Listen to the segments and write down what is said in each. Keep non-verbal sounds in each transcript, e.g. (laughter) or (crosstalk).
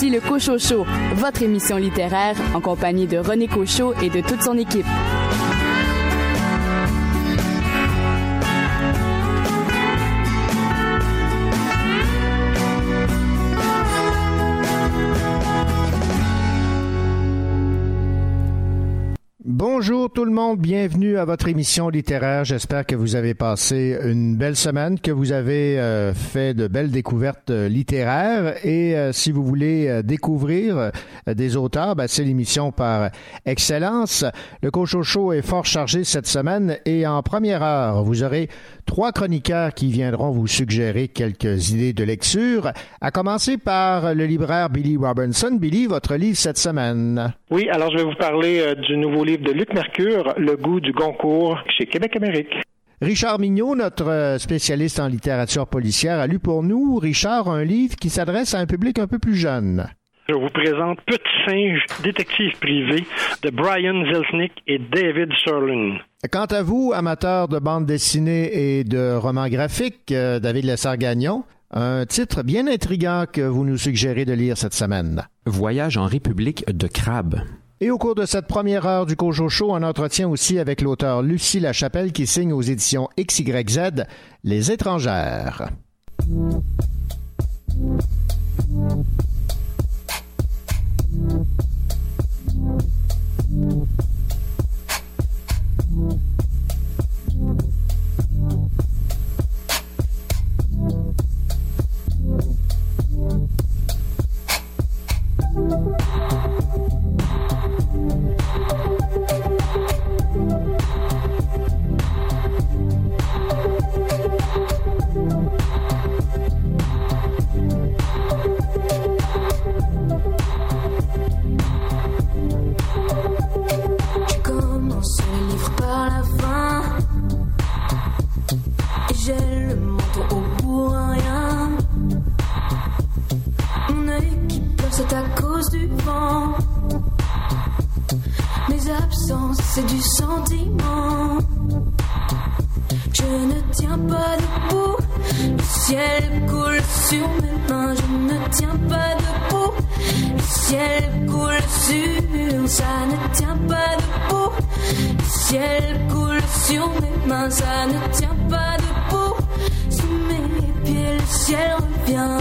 Voici le Cochocho, votre émission littéraire en compagnie de René Cochot et de toute son équipe. Tout le monde, bienvenue à votre émission littéraire. J'espère que vous avez passé une belle semaine, que vous avez euh, fait de belles découvertes euh, littéraires et euh, si vous voulez découvrir des auteurs, ben, c'est l'émission par excellence. Le Coach Show est fort chargé cette semaine et en première heure, vous aurez trois chroniqueurs qui viendront vous suggérer quelques idées de lecture, à commencer par le libraire Billy Robinson. Billy, votre livre cette semaine. Oui, alors je vais vous parler du nouveau livre de Luc Mercure, Le goût du Goncourt, chez Québec Amérique. Richard Mignot, notre euh, spécialiste en littérature policière, a lu pour nous, Richard, un livre qui s'adresse à un public un peu plus jeune. Je vous présente Petit singe, détective privé de Brian Zelznick et David Serlin. Quant à vous, amateur de bande dessinée et de romans graphiques, euh, David Lessard-Gagnon, un titre bien intriguant que vous nous suggérez de lire cette semaine. Voyage en République de Crabe. Et au cours de cette première heure du Cojo Show, on entretient aussi avec l'auteur Lucie Lachapelle qui signe aux éditions XYZ Les étrangères. C'est du sentiment. Je ne tiens pas debout, le ciel coule sur mes mains. Je ne tiens pas debout, le ciel coule sur, ça ne tient pas debout. Le ciel coule sur mes mains, ça ne tient pas debout. Sous mes pieds, le ciel revient.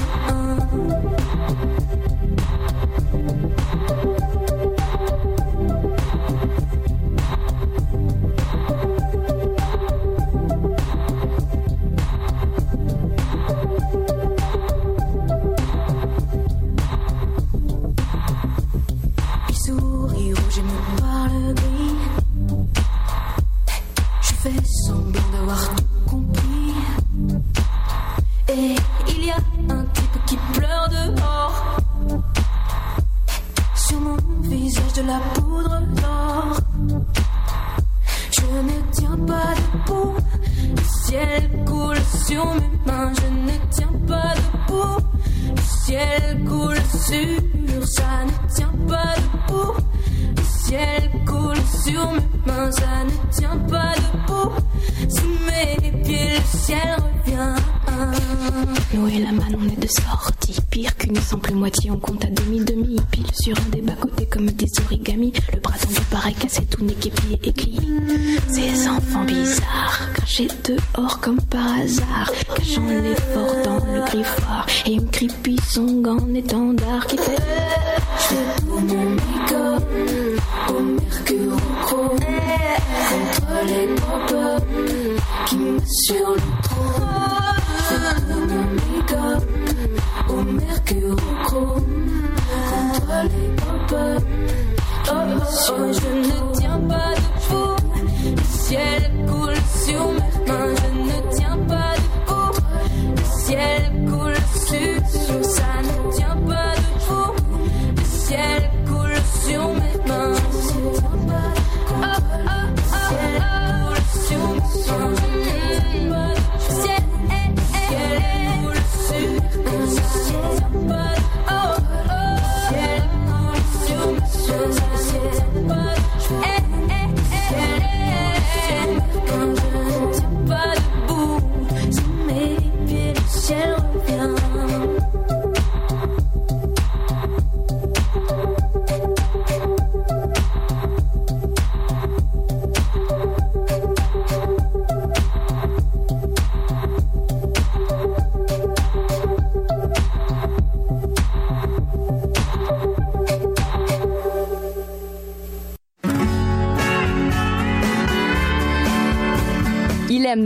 de la poudre d'or. Je ne tiens pas debout, le ciel coule sur mes mains. Je ne tiens pas debout, le ciel coule sur. Ça ne tient pas debout, le ciel coule sur mes mains. Ça ne tient pas debout, sous mes pieds le ciel revient. La simple moitié, on compte à demi-demi, pile sur un des bas-côtés comme des origamis. Le bras tendu paraît cassé, tout n'est qu'épié et crié. Ces enfants bizarres, crachés dehors comme par hasard, cachant l'effort dans le griffoir. Et une creepy song en étendard qui fait. J'ai tout mon icône, au mercure au chrome, entre les pommes qui me sur le trône. Oh, oh, oh,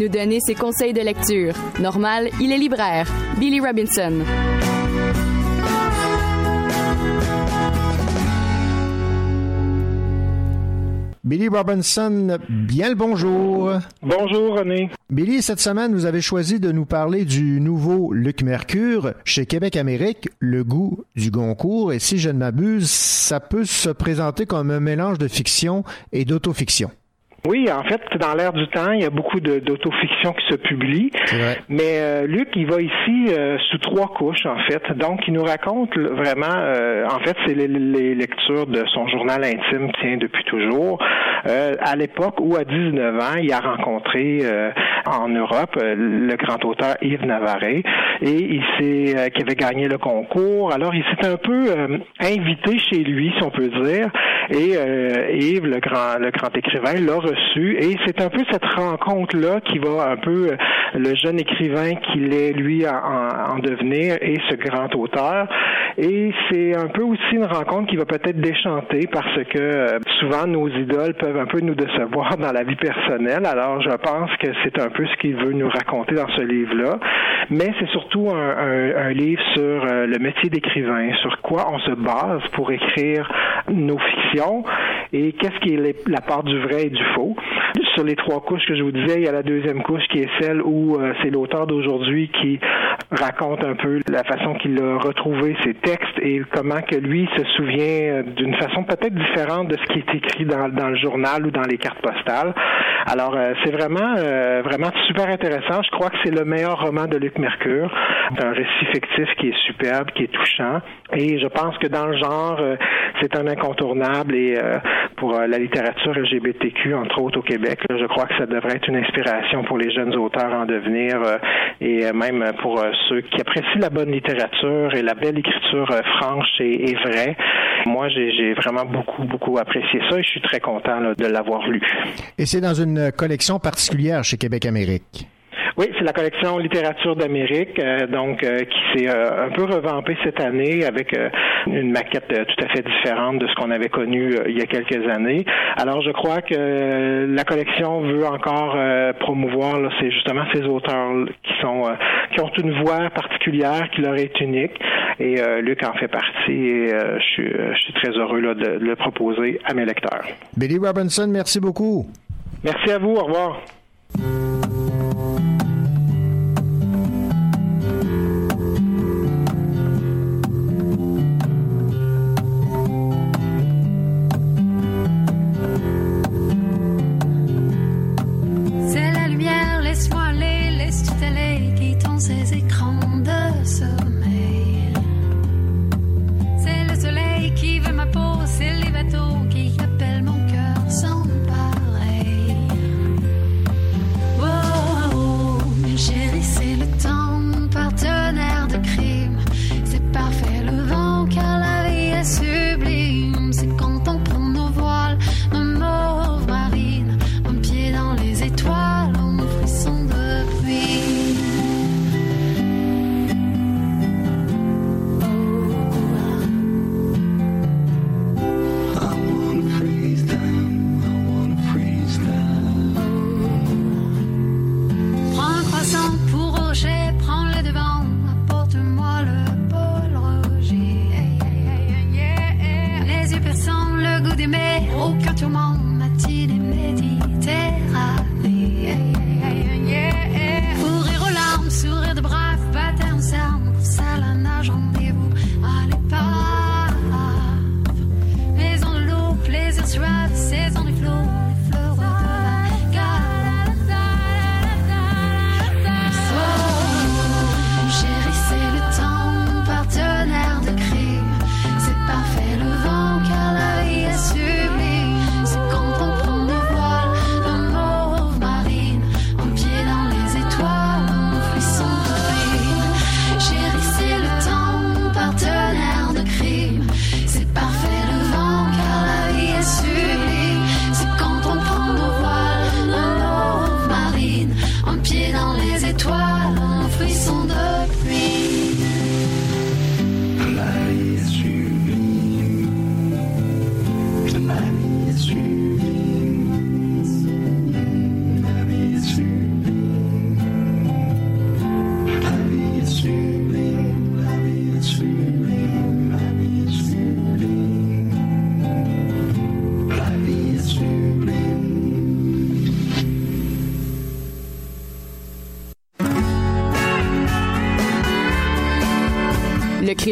nous donner ses conseils de lecture. Normal, il est libraire. Billy Robinson. Billy Robinson, bien le bonjour. Bonjour René. Billy, cette semaine, vous avez choisi de nous parler du nouveau Luc Mercure chez Québec Amérique, Le goût du Goncourt. Et si je ne m'abuse, ça peut se présenter comme un mélange de fiction et d'autofiction. Oui, en fait, dans l'air du temps, il y a beaucoup d'autofiction qui se publie. Mais euh, Luc, il va ici euh, sous trois couches, en fait. Donc, il nous raconte vraiment, euh, en fait, c'est les, les, lectures de son journal intime, tient depuis toujours. à l'époque où, à 19 ans, il a rencontré en Europe le grand auteur Yves Navarre et il s'est qui avait gagné le concours. Alors, il s'est un peu invité chez lui, si on peut dire. Et Yves, le grand, le grand écrivain, l'a et c'est un peu cette rencontre-là qui va un peu euh, le jeune écrivain qu'il est, lui, en, devenir et ce grand auteur. Et c'est un peu aussi une rencontre qui va peut-être déchanter parce que euh, souvent nos idoles peuvent un peu nous décevoir dans la vie personnelle. Alors je pense que c'est un peu ce qu'il veut nous raconter dans ce livre-là. Mais c'est surtout un, livre sur euh, le métier d'écrivain, sur quoi on se base pour écrire nos fictions et qu'est-ce qui est la part du vrai et du faux? Sur les trois couches que je vous disais, il y a la deuxième couche qui est celle où euh, c'est l'auteur d'aujourd'hui qui raconte un peu la façon qu'il a retrouvé ses textes et comment que lui se souvient euh, d'une façon peut-être différente de ce qui est écrit dans, le journal ou dans les cartes postales. Alors euh, c'est vraiment vraiment super intéressant. Je crois que c'est le meilleur roman de Luc Mercure. C'est un récit fictif qui est superbe, qui est touchant et je pense que dans le genre c'est un incontournable et pour la littérature LGBTQ entre autres au Québec. je crois que ça devrait être une inspiration pour les jeunes auteurs en devenir euh, et euh, même pour euh, ceux qui apprécient la bonne littérature et la belle écriture franche et, vraie. Moi, j'ai vraiment beaucoup, beaucoup apprécié ça et je suis très content de l'avoir lu. Et c'est dans une collection particulière chez Québec Amérique. Oui, c'est la collection littérature d'Amérique, euh, donc euh, qui s'est euh, un peu revampée cette année avec une maquette tout à fait différente de ce qu'on avait connu il y a quelques années. Alors, je crois que la collection veut encore promouvoir, c'est justement ces auteurs qui sont qui ont une voix particulière qui leur est unique. Et Luc en fait partie. Et je suis, je, suis, très heureux là, de le proposer à mes lecteurs. Billy Robinson, merci beaucoup. Merci à vous. Au revoir.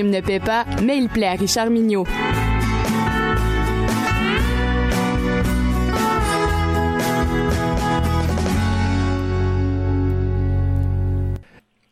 Ne paie pas, mais il plaît à Richard Mignot.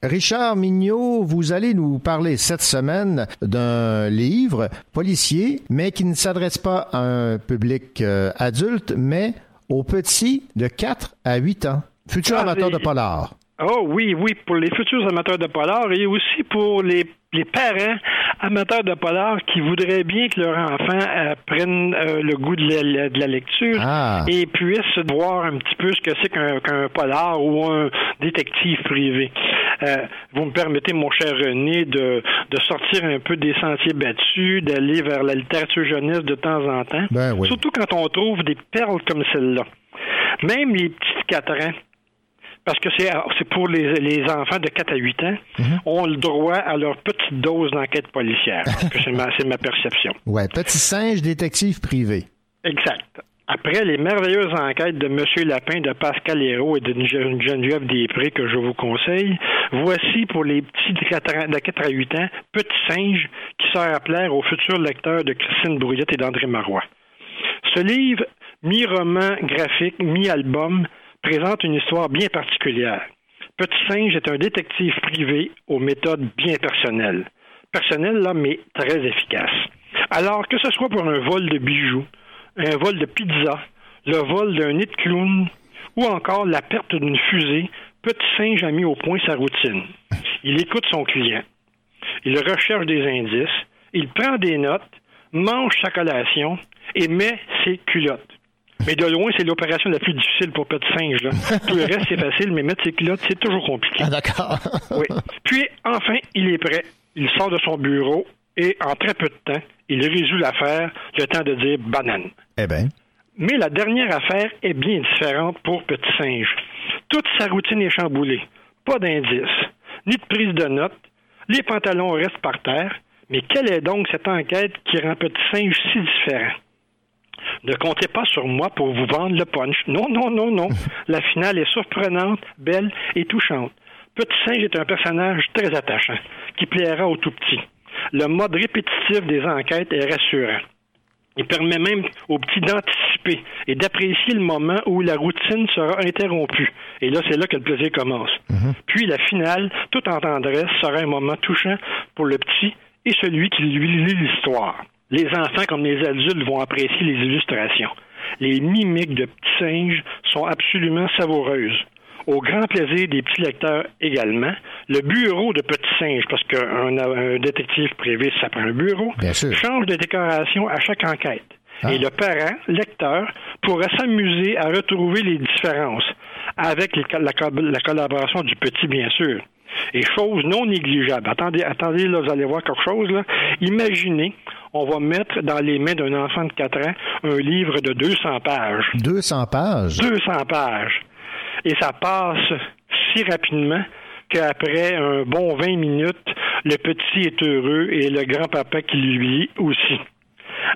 Richard Mignot, vous allez nous parler cette semaine d'un livre policier, mais qui ne s'adresse pas à un public euh, adulte, mais aux petits de 4 à 8 ans, futurs ah, amateurs de polar. Oh oui, oui, pour les futurs amateurs de polar et aussi pour les, les parents amateurs de polar qui voudraient bien que leur enfant euh, prenne euh, le goût de la, de la lecture ah. et puisse voir un petit peu ce que c'est qu'un polar ou un détective privé. Euh, vous me permettez, mon cher René, de, de sortir un peu des sentiers battus, d'aller vers la littérature jeunesse de temps en temps. Ben Surtout quand on trouve des perles comme celle-là. Même les petits quatrains parce que c'est pour les, les, enfants de 4 à 8 ans, mhm. ont le droit à leur petite dose d'enquête policière. (laughs) c'est ma, ma, perception. Ouais, petit singe détective privé. Exact. Après les merveilleuses enquêtes de M. Lapin, de Pascal Hérault et de Geneviève Després que je vous conseille, voici pour les petits de 4 à 8 ans, Petit singe qui sert à plaire aux futurs lecteurs de Christine Brouillette et d'André Marois. Ce livre, mi-roman graphique, mi-album, présente une histoire bien particulière. Petit Singe est un détective privé aux méthodes bien personnelles. Personnelles, là, mais très efficaces. Alors que ce soit pour un vol de bijoux, un vol de pizza, le vol d'un nid de clown ou encore la perte d'une fusée, Petit Singe a mis au point sa routine. Il écoute son client. Il recherche des indices. Il prend des notes, mange sa collation et met ses culottes. Mais de loin, c'est l'opération la plus difficile pour Petit Singe. Là. (laughs) Tout le reste, c'est facile, mais mettre ses culottes, c'est toujours compliqué. Ah, d'accord. oui. Puis, enfin, il est prêt. Il sort de son bureau et, en très peu de temps, il résout l'affaire, le temps de dire banane. Eh bien. Mais la dernière affaire est bien différente pour Petit Singe. Toute sa routine est chamboulée. Pas d'indices, ni de prise de notes. Les pantalons restent par terre. Mais quelle est donc cette enquête qui rend Petit Singe si différent? Ne comptez pas sur moi pour vous vendre le punch. Non, non, non, non. (laughs) La finale est surprenante, belle et touchante. Petit Singe est un personnage très attachant, qui plaira aux tout petits. Le mode répétitif des enquêtes est rassurant. Il permet même aux petits d'anticiper et d'apprécier le moment où la routine sera interrompue. Et là, c'est là que le plaisir commence. Mhm. Puis la finale, tout en tendresse, sera un moment touchant pour le petit et celui qui lui lit l'histoire. Les enfants comme les adultes vont apprécier les illustrations. Les mimiques de petits singes sont absolument savoureuses. Au grand plaisir des petits lecteurs également, le bureau de petits singes, parce qu'un détective privé, ça prend un bureau, change de décoration à chaque enquête. Ah. Et le parent, lecteur, pourra s'amuser à retrouver les différences avec la, collaboration du petit, bien sûr. Et chose non négligeable. Attendez, attendez, là, vous allez voir quelque chose, là. Imaginez, on va mettre dans les mains d'un enfant de 4 ans un livre de 200 pages. 200 pages? 200 pages. Et ça passe si rapidement qu'après un bon 20 minutes, le petit est heureux et le grand-papa qui lui lit aussi.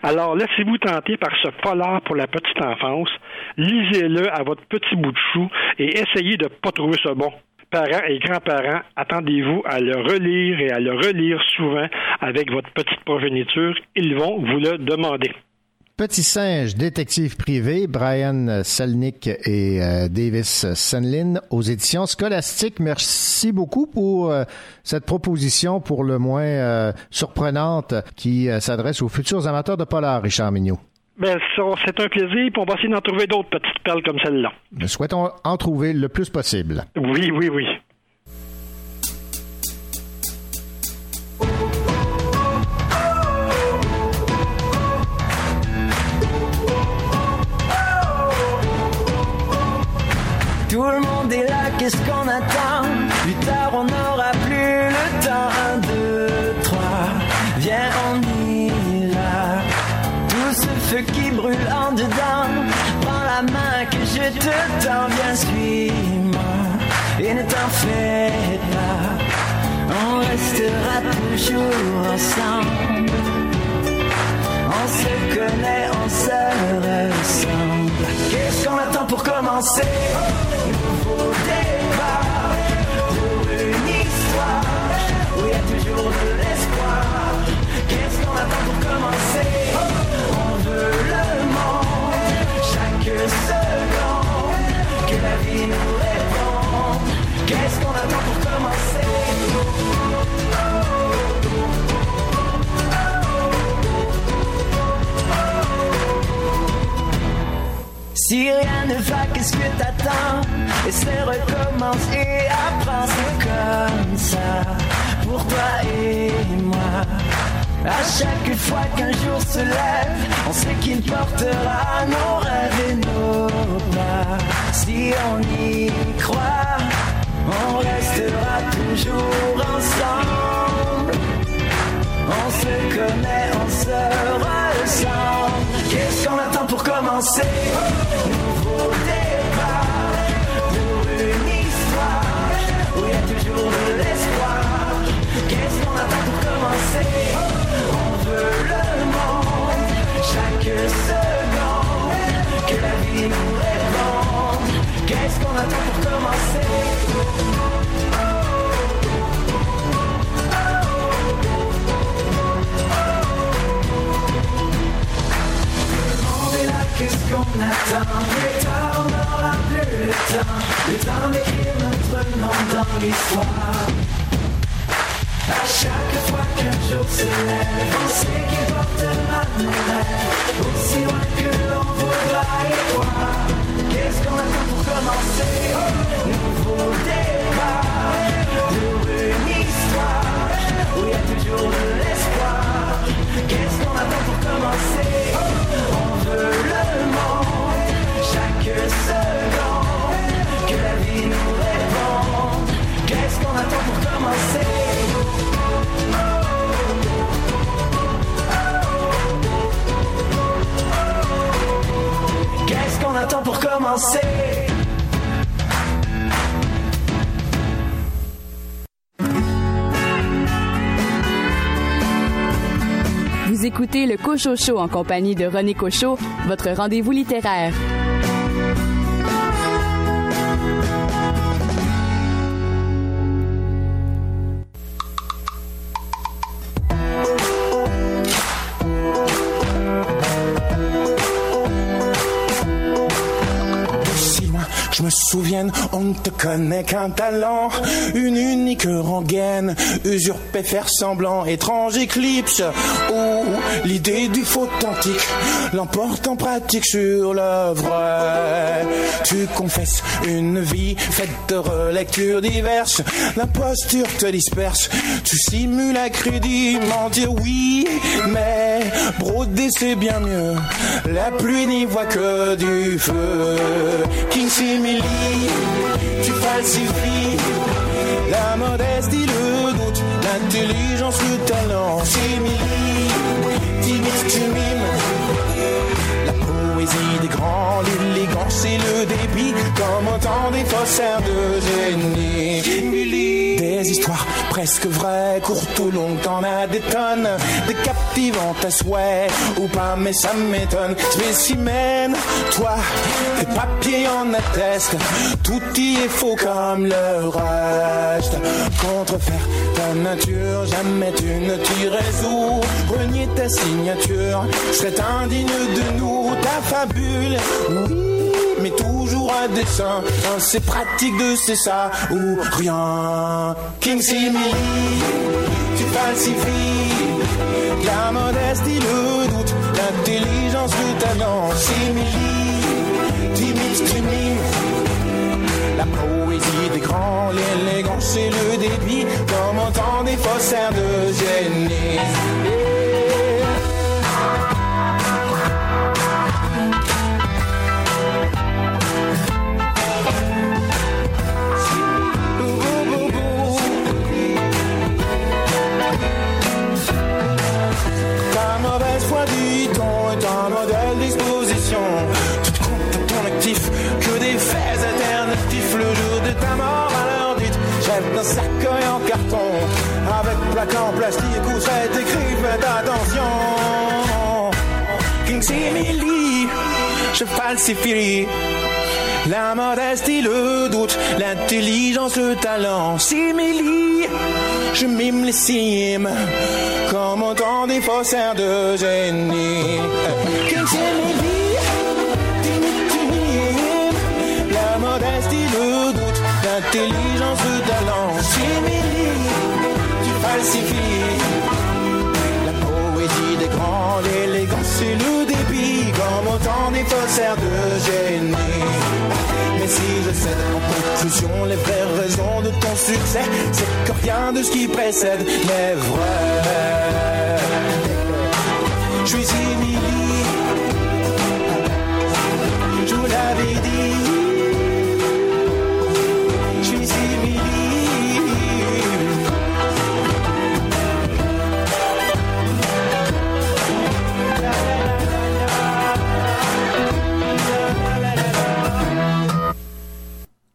Alors, laissez-vous tenter par ce polar pour la petite enfance, lisez-le à votre petit bout de chou et essayez de ne pas trouver ça bon parents et grands-parents, attendez-vous à le relire et à le relire souvent avec votre petite progéniture. Ils vont vous le demander. Petit singe, détective privé, Brian Selnick et euh, Davis Senlin aux éditions scolastiques. Merci beaucoup pour euh, cette proposition pour le moins euh, surprenante qui s'adresse aux futurs amateurs de polar, Richard Mignot. Ben, c'est un plaisir, puis on va essayer d'en trouver d'autres petites perles comme celle-là. Nous souhaitons en trouver le plus possible. Oui, oui, oui. Tout le monde est là, qu'est-ce qu'on attend? Plus tard, on n'aura plus le temps. Un, deux, trois, viens, on feu qui brûle en dedans. Prends la main que je te tends, bien suis-moi et ne t'en fais pas. On restera toujours ensemble. On se connaît, on se ressemble. Qu'est-ce qu'on attend pour commencer? Qu'est-ce qu'on attend pour commencer? Si rien ne va, qu'est-ce que t'attends? Essaie, recommence et apprends, c'est comme ça. Pour toi et moi. À chaque fois qu'un jour se lève, on sait qu'il portera nos rêves et nos pas. Si on y croit, on restera toujours ensemble. On se connaît, on se ressemble. Qu'est-ce qu'on attend pour commencer? Nouveau départ pour une histoire où il y a toujours de l'espoir. Qu'est-ce qu'on attend pour commencer? On veut le monde, chaque seconde, Qu'est-ce qu'on attend? Pour commencer qu'est-ce qu'on attend Plus tard, on n'aura plus le temps Le temps d'écrire notre nom dans l'histoire à chaque fois qu'un jour se lève, on sait qu'il portera nos rêves Aussi loin que l'on voudra y croire Qu'est-ce qu'on attend pour commencer Nouveau départ une histoire Où il y a toujours de l'espoir Qu'est-ce qu'on attend pour commencer On veut le monde Chaque seconde Que la vie nous réponde Qu'est-ce qu'on attend pour commencer? Pour commencer Vous écoutez le Cocho Show en compagnie de René Cocho, votre rendez-vous littéraire. Me souvienne, on ne te connaît qu'un talent, une unique rengaine, usurper, faire semblant, étrange éclipse, ou l'idée du faux authentique, l'emporte en pratique sur vrai. Tu confesses une vie faite de relectures diverses, l'imposture te disperse, tu simules à crédit, oui, mais broder c'est bien mieux, la pluie n'y voit que du feu. King Simili, tu falsifies la modestie, le doute, l'intelligence, le talent. Simili, timide, tu mimes la poésie des grands, l'élégance et le débit, comme autant des faussaires de génie. Des histoires presque vraies, courtes ou longues, t'en as des tonnes, des captivantes à souhait, ou pas, mais ça m'étonne. Spécimen, toi, tes papiers en attestent, tout y est faux comme le reste. Contrefaire ta nature, jamais tu ne t'y résous. Renier ta signature serait indigne de nous, ta fabule. Oui, mais toujours à dessein. Un, C'est pratique de c'est ça ou rien. King Simili, tu falsifies la modestie, le doute, l'intelligence, le talent. Simili, timide, mimes la poésie des grands, l'élégance et le débit, comme autant des faussaires de génie. D'exposition. Tu te ton actif que des faits alternatifs le jour de ta mort à l'heure dite. Chef d'un cercueil en carton avec plaque en plastique où c'est écrit faites attention. King Simili, je falsifie. La modestie, le doute, l'intelligence, le talent, simili, je mime les cimes, comme autant des faussaires de génie. King simili, l'intelligence, le talent, simili, tu falsifies. La poésie des grands, l'élégance et le débit, comme autant des faussaires de génie. si je cède. En conclusion, les vraies raisons de ton succès, c'est que rien de ce qui précède n'est vrai. Je suis Émilie, je vous l'avais dit.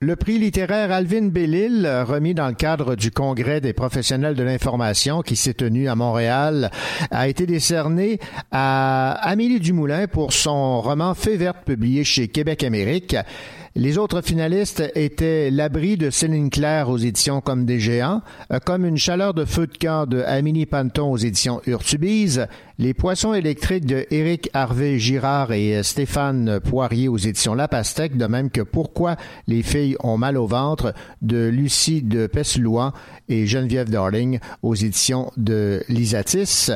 Le prix littéraire Alvin Bellil, remis dans le cadre du Congrès des professionnels de l'information qui s'est tenu à Montréal, a été décerné à Amélie Dumoulin pour son roman Fée verte publié chez Québec Amérique. Les autres finalistes étaient L'abri de Céline Claire aux éditions Comme des géants, euh, Comme une chaleur de feu de camp de Amélie Panton aux éditions Urtubise, Les poissons électriques de Éric Harvey Girard et Stéphane Poirier aux éditions La Pastèque, de même que Pourquoi les filles ont mal au ventre de Lucie de Peslouan et Geneviève Darling aux éditions de Lisatis.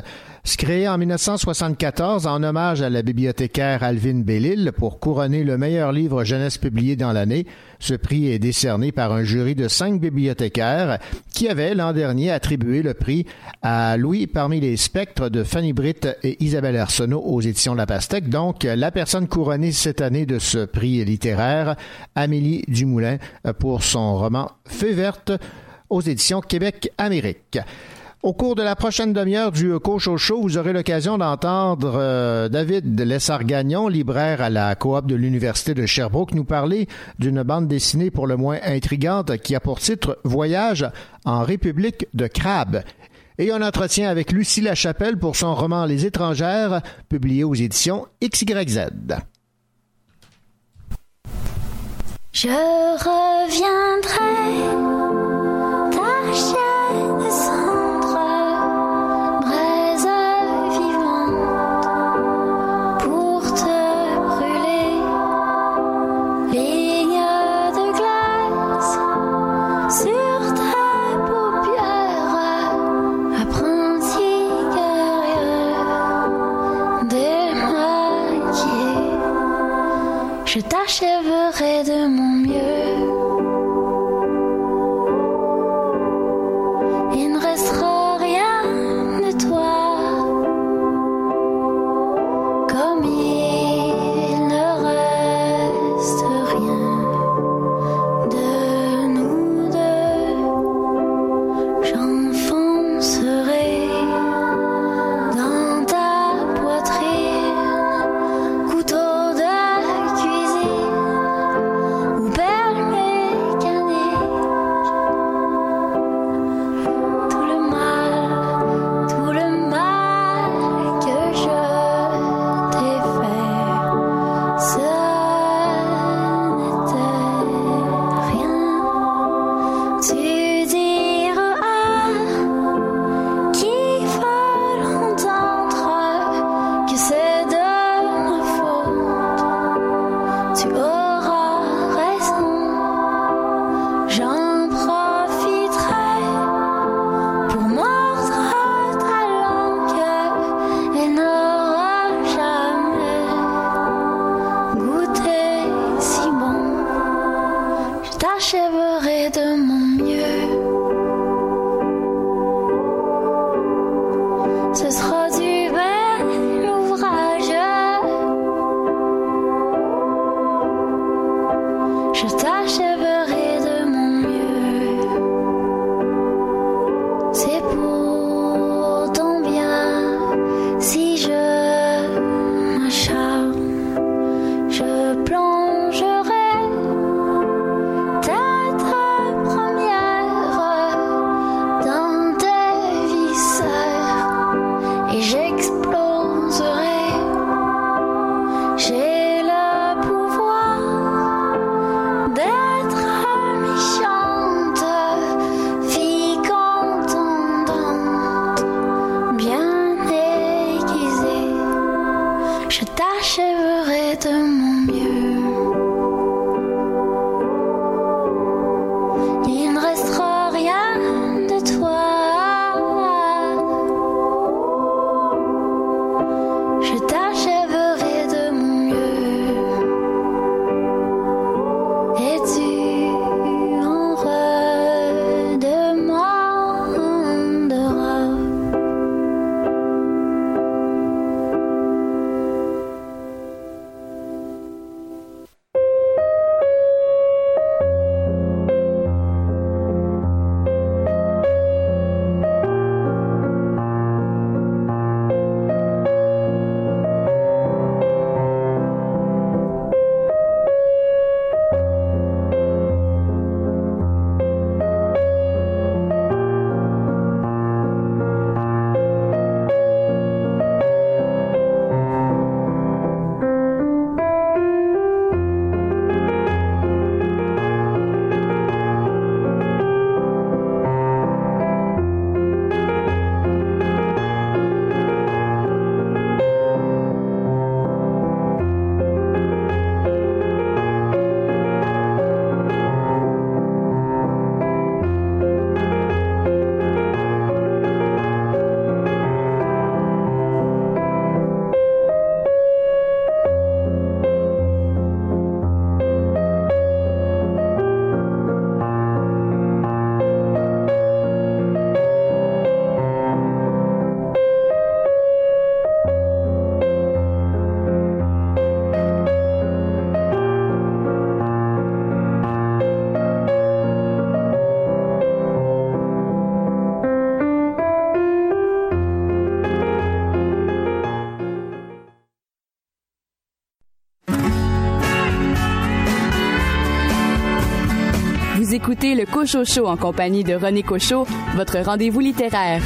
Créé en 1974 en hommage à la bibliothécaire Alvin Bellil pour couronner le meilleur livre jeunesse publié dans l'année, ce prix est décerné par un jury de cinq bibliothécaires qui avait l'an dernier attribué le prix à Louis parmi les spectres de Fanny Britt et Isabelle Arsenault aux éditions La Pastèque. Donc, la personne couronnée cette année de ce prix littéraire, Amélie Dumoulin, pour son roman Feu verte aux éditions Québec Amérique. Au cours de la prochaine demi-heure du Coach au Show, vous aurez l'occasion d'entendre euh, David Lessard-Gagnon, libraire à la coop de l'Université de Sherbrooke, nous parler d'une bande dessinée pour le moins intrigante qui a pour titre Voyage en République de Crabe. Et un entretien avec Lucie Lachapelle pour son roman Les étrangères, publié aux éditions XYZ. Je reviendrai, Je t'achèverai de mon le Cocho Show en compagnie de René Cochot, votre rendez-vous littéraire.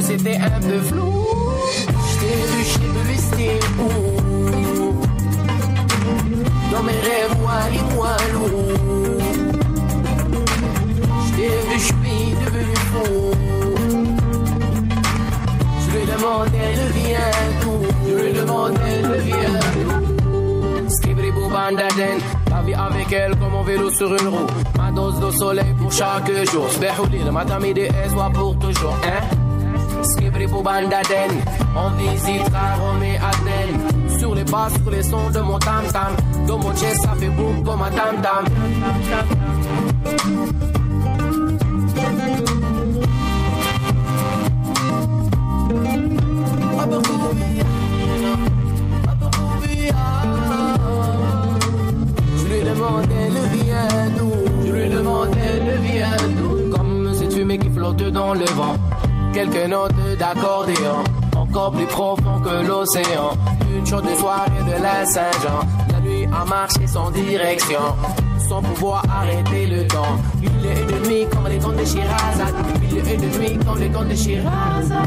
C'était un peu flou. Je t'ai vu, je sais c'était où. Dans mes rêves, wally walou. Je t'ai vu, je suis devenu fou demande, elle vient tout. Je lui demande, elle vient tout. Skibri Bandaden, la vie avec elle comme un vélo sur une roue. Ma dose de soleil pour chaque jour. Sbehouli, le matin, midi et soir pour toujours. Hein? Skibri Bandaden, on visitera Rome et Athènes. Sur les basses, sur les sons de mon tam-tam. Dans mon ça fait boum comme un tam-tam. Je lui demandais le vient d'où Je lui demandais le vient d'où Comme cette fumée qui flotte dans le vent Quelques notes d'accordéon Encore plus profond que l'océan Une chaude soirée de la Saint-Jean La nuit a marché sans direction sans pouvoir arrêter le temps. Il est une nuit comme les contes de Shirazad. Il est une nuit comme les contes de Shirazad.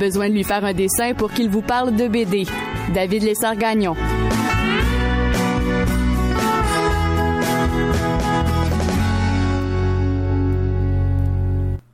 Besoin de lui faire un dessin pour qu'il vous parle de BD. David Lessard-Gagnon.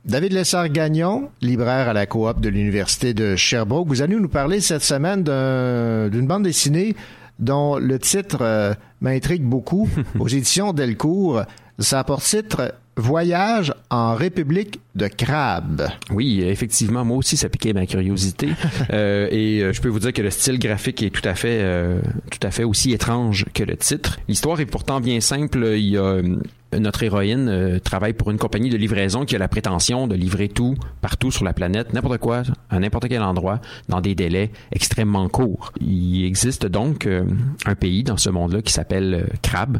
David Lessard-Gagnon, libraire à la coop de l'Université de Sherbrooke, vous allez nous parler cette semaine d'une bande dessinée dont le titre euh, m'intrigue beaucoup (laughs) aux éditions Delcourt. Ça porte titre Voyage en République de Crabe. Oui, effectivement, moi aussi, ça piquait ma curiosité. (laughs) euh, et euh, je peux vous dire que le style graphique est tout à fait, euh, tout à fait aussi étrange que le titre. L'histoire est pourtant bien simple. Il y a euh, notre héroïne euh, travaille pour une compagnie de livraison qui a la prétention de livrer tout partout sur la planète, n'importe quoi, à n'importe quel endroit, dans des délais extrêmement courts. Il existe donc euh, un pays dans ce monde-là qui s'appelle euh, Crabbe,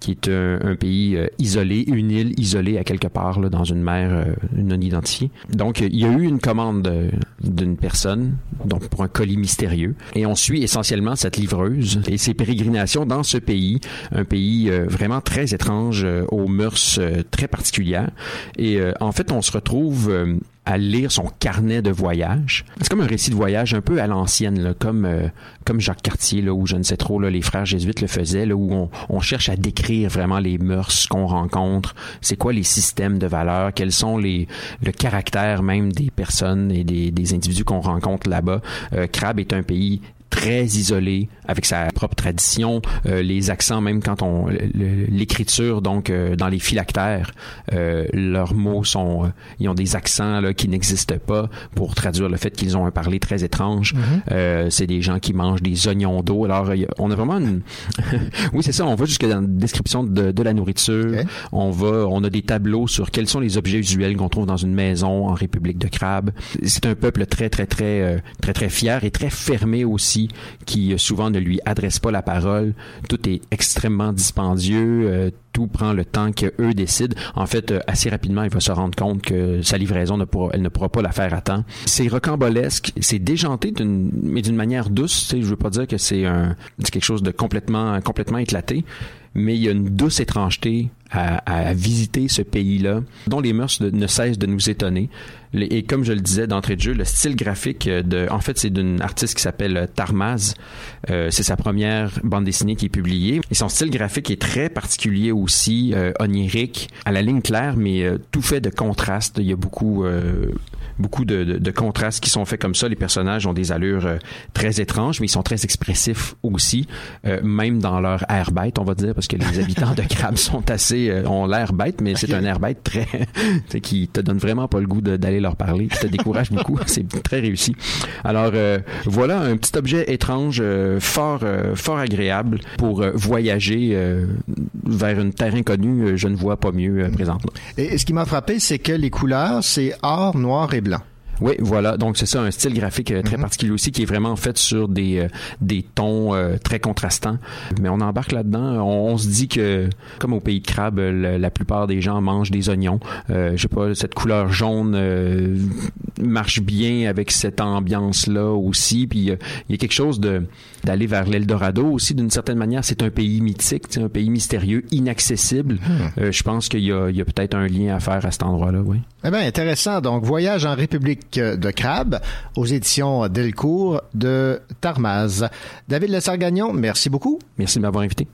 qui est un, pays isolé, une île isolée à quelque part dans une mer non identifiée. Donc, il y a eu une commande d'une personne, donc pour un colis mystérieux, et on suit essentiellement cette livreuse et ses pérégrinations dans ce pays, un pays vraiment très étrange aux mœurs très particulières. Et en fait, on se retrouve à lire son carnet de voyage. C'est comme un récit de voyage un peu à l'ancienne, comme euh, comme Jacques Cartier, là, où je ne sais trop, là, les frères jésuites le faisaient, là, où on, cherche à décrire vraiment les mœurs qu'on rencontre, c'est quoi les systèmes de valeurs, quels sont les le caractère même des personnes et des, individus qu'on rencontre là-bas? Euh, Crabe est un pays très isolé avec sa propre tradition euh, les accents même quand on l'écriture donc euh, dans les phylactères euh, leurs mots sont euh, ils ont des accents là, qui n'existent pas pour traduire le fait qu'ils ont un parler très étrange. Euh, c'est des gens qui mangent des oignons d'eau. Alors on a vraiment une (laughs) oui c'est ça on va jusque dans la description de, de la nourriture. On va on a des tableaux sur quels sont les objets usuels qu'on trouve dans une maison en République de Crabe c'est un peuple très très très euh, très très fier et très fermé aussi qui euh, souvent ne lui adresse pas la parole tout est extrêmement dispendieux euh, tout prend le temps qu'eux décident. En fait, euh, assez rapidement, il va se rendre compte que sa livraison ne pourra, elle ne pourra pas la faire à temps. C'est rocambolesque, c'est déjanté mais d'une manière douce. Je veux pas dire que c'est quelque chose de complètement, complètement éclaté, mais il y a une douce étrangeté à, à visiter ce pays-là, dont les mœurs ne cessent de nous étonner. Et comme je le disais d'entrée de jeu, le style graphique de, en fait, c'est d'une artiste qui s'appelle euh, Tarmaz. Euh, c'est sa première bande dessinée qui est publiée. Et son style graphique est très particulier aussi, euh, onirique, à la ligne claire, mais euh, tout fait de contraste. Il y a beaucoup, euh, beaucoup de, de, de contrastes qui sont faits comme ça. Les personnages ont des allures euh, très étranges, mais ils sont très expressifs aussi, euh, même dans leur air bête, on va dire, parce que les habitants de Crabe (laughs) sont assez, euh, ont l'air bête, mais c'est un air bête très, (laughs) qui te donne vraiment pas le goût d'aller leur parler, qui te décourage (laughs) beaucoup. C'est très réussi. Alors euh, voilà un petit objet étrange, fort, fort agréable pour voyager vers une terre inconnue. Je ne vois pas mieux présentement. Et ce qui m'a frappé, c'est que les couleurs, c'est or, noir et blanc. Oui, voilà. Donc c'est ça, un style graphique euh, très particulier aussi qui est vraiment fait sur des euh, des tons euh, très contrastants. Mais on embarque là-dedans. On, on se dit que, comme au pays de crabe, la, la plupart des gens mangent des oignons. Euh, je sais pas, cette couleur jaune euh, marche bien avec cette ambiance-là aussi. Puis il y a quelque chose de d'aller vers l'Eldorado aussi d'une certaine manière. C'est un pays mythique, un pays mystérieux, inaccessible. Euh, je pense qu'il y a, il y a peut-être un lien à faire à cet endroit-là. Oui. Eh bien, intéressant. Donc, Voyage en République de Crabe aux éditions Delcourt de Tarmaz. David Lessargagnon, merci beaucoup. Merci de m'avoir invité.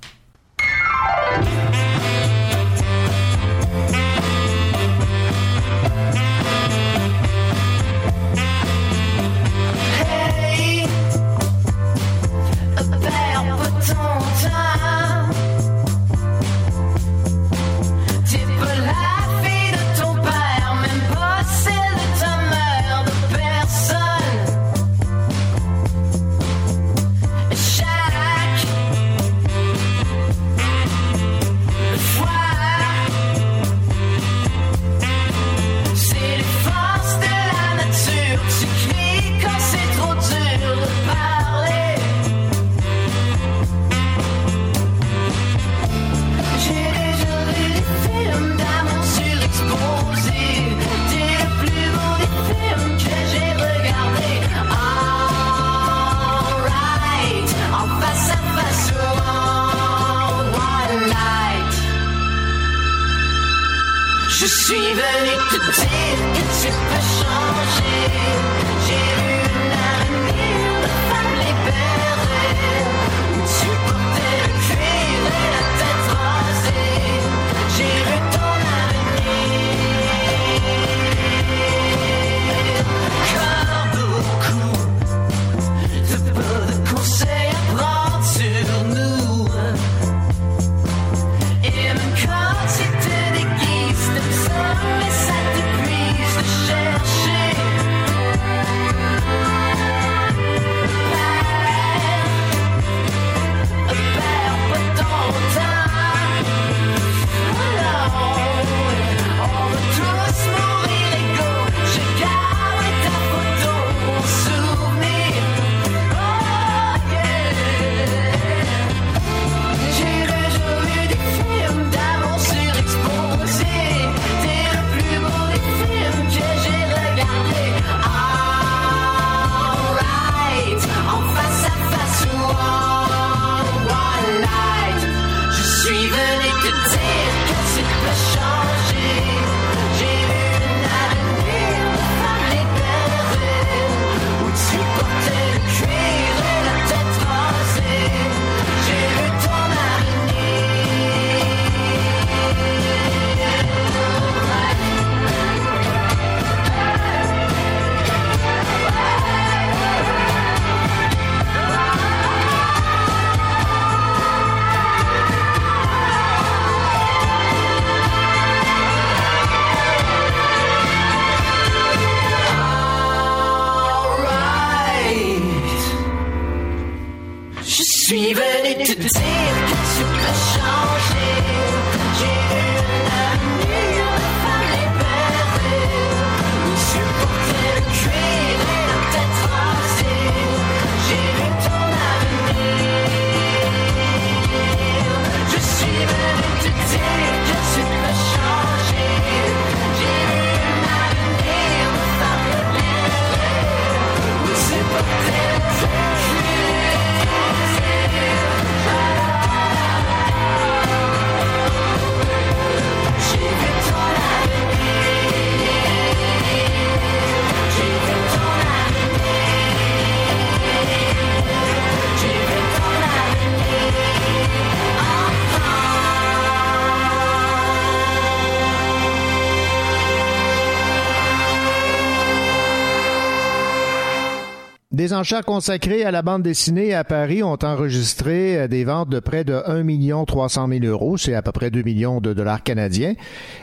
Enchères consacrées à la bande dessinée à Paris ont enregistré euh, des ventes de près de 1 300 000 euros, c'est à peu près 2 millions de dollars canadiens.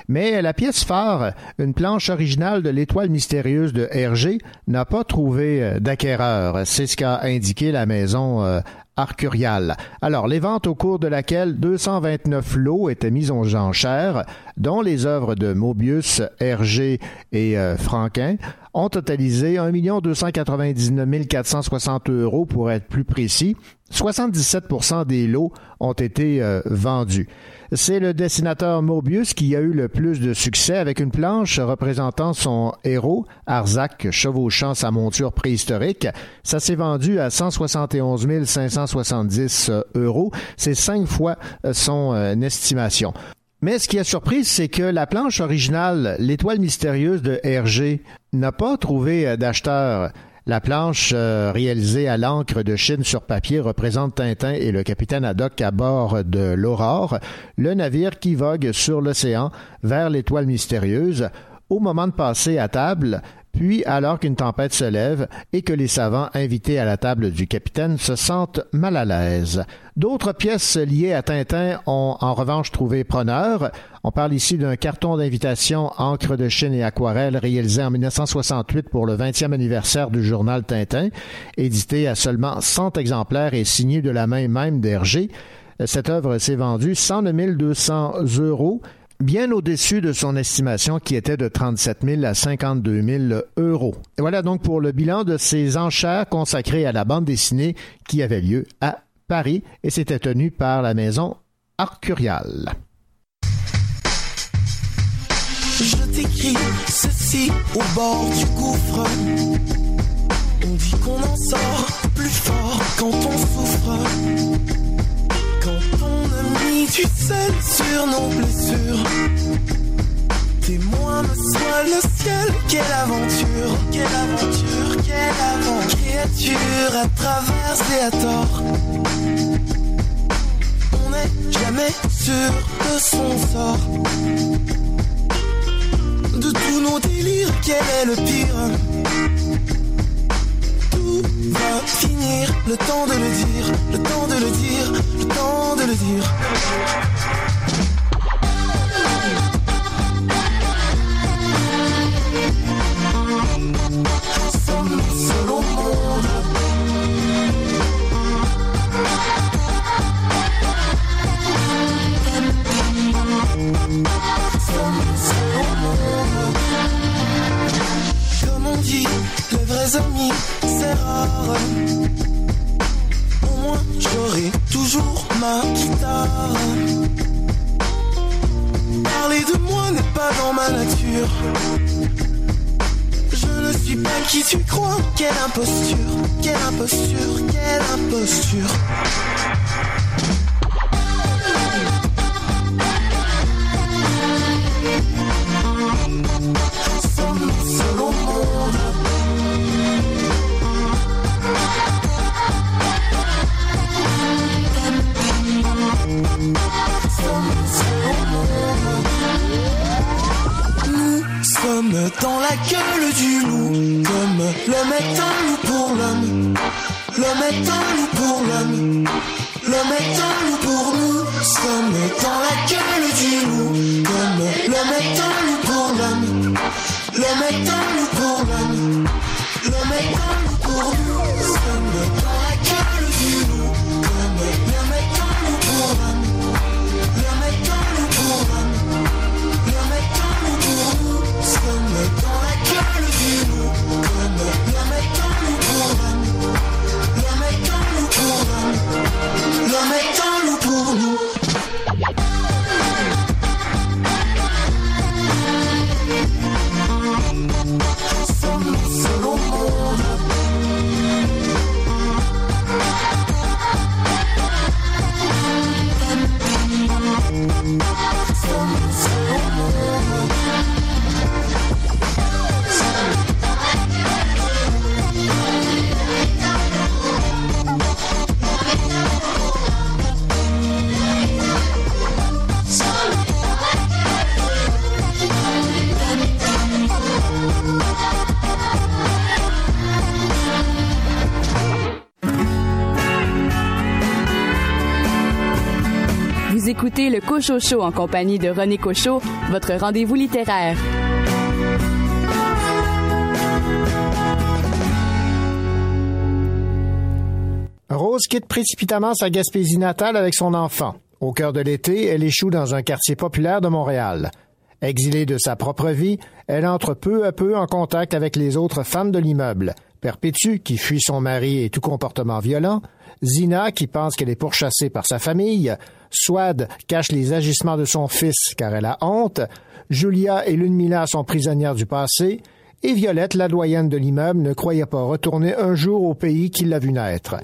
Mais la pièce phare, une planche originale de l'étoile mystérieuse de Hergé, n'a pas trouvé euh, d'acquéreur. C'est ce qu'a indiqué la maison euh, Arcurial. Alors, les ventes au cours de laquelle 229 lots étaient mis aux enchères, dont les œuvres de Mobius, Hergé et euh, Franquin, ont totalisé 1 299 460 euros pour être plus précis. 77% des lots ont été euh, vendus. C'est le dessinateur Mobius qui a eu le plus de succès avec une planche représentant son héros, Arzac, chevauchant sa monture préhistorique. Ça s'est vendu à 171 570 euros. C'est cinq fois euh, son euh, estimation. Mais ce qui a surpris, c'est que la planche originale, l'étoile mystérieuse de Hergé, n'a pas trouvé euh, d'acheteur. La planche euh, réalisée à l'encre de Chine sur papier représente Tintin et le capitaine Haddock à bord de l'Aurore, le navire qui vogue sur l'océan vers l'étoile mystérieuse. Au moment de passer à table, puis, alors qu'une tempête se lève et que les savants invités à la table du capitaine se sentent mal à l'aise. D'autres pièces liées à Tintin ont en revanche trouvé preneur. On parle ici d'un carton d'invitation encre de Chine et aquarelle réalisé en 1968 pour le 20e anniversaire du journal Tintin, édité à seulement 100 exemplaires et signé de la main même d'Hergé. Cette œuvre s'est vendue 109 200 euros bien au-dessus de son estimation qui était de 37 000 à 52 000 euros. Et voilà donc pour le bilan de ces enchères consacrées à la bande dessinée qui avait lieu à Paris et c'était tenu par la maison Arcurial. Je t'écris ceci au bord du gouffre. On dit qu'on en sort plus fort quand on souffre. Du sel sur nos blessures. Témoin me soit le ciel, quelle aventure, quelle aventure, quelle aventure. Créature à traverser à tort. On n'est jamais sûr de son sort de tous nos délires, quel est le pire? Finir, le temps de le dire, le temps de le dire, le temps de le dire. Au moins, j'aurai toujours ma guitare. Parler de moi n'est pas dans ma nature. Je ne suis pas qui tu crois. Quelle imposture, quelle imposture, quelle imposture. L'homme est un loup pour l'homme. L'homme est un loup pour l'homme. En compagnie de René Cocho, votre rendez-vous littéraire. Rose quitte précipitamment sa Gaspésie natale avec son enfant. Au cœur de l'été, elle échoue dans un quartier populaire de Montréal. Exilée de sa propre vie, elle entre peu à peu en contact avec les autres femmes de l'immeuble. Perpétue, qui fuit son mari et tout comportement violent, Zina, qui pense qu'elle est pourchassée par sa famille, Swad cache les agissements de son fils car elle a honte, Julia et Lunmila sont prisonnières du passé, et Violette, la doyenne de l'immeuble, ne croyait pas retourner un jour au pays qui l'a vu naître.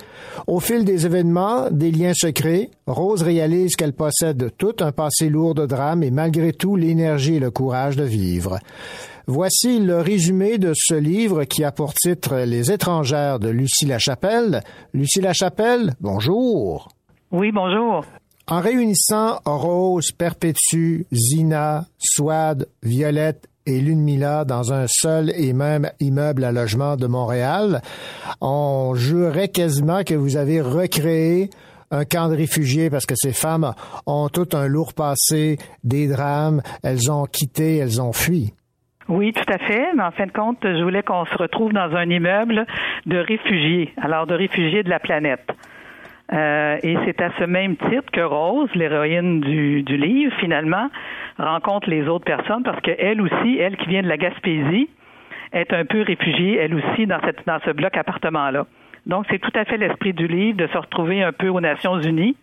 Au fil des événements, des liens secrets, Rose réalise qu'elle possède tout un passé lourd de drames et malgré tout l'énergie et le courage de vivre. Voici le résumé de ce livre qui a pour titre Les étrangères de Lucie Lachapelle. Lucie Lachapelle, bonjour. Oui, bonjour. En réunissant Rose, Perpétue, Zina, Swad, Violette et Lunmila dans un seul et même immeuble à logement de Montréal, on jurerait quasiment que vous avez recréé un camp de réfugiés parce que ces femmes ont tout un lourd passé, des drames, elles ont quitté, elles ont fui. Oui, tout à fait. Mais en fin de compte, je voulais qu'on se retrouve dans un immeuble de réfugiés, alors de réfugiés de la planète. Euh, et c'est à ce même titre que Rose, l'héroïne du, du livre, finalement, rencontre les autres personnes parce qu'elle aussi, elle qui vient de la Gaspésie, est un peu réfugiée, elle aussi, dans, cette, dans ce bloc appartement-là. Donc, c'est tout à fait l'esprit du livre de se retrouver un peu aux Nations Unies,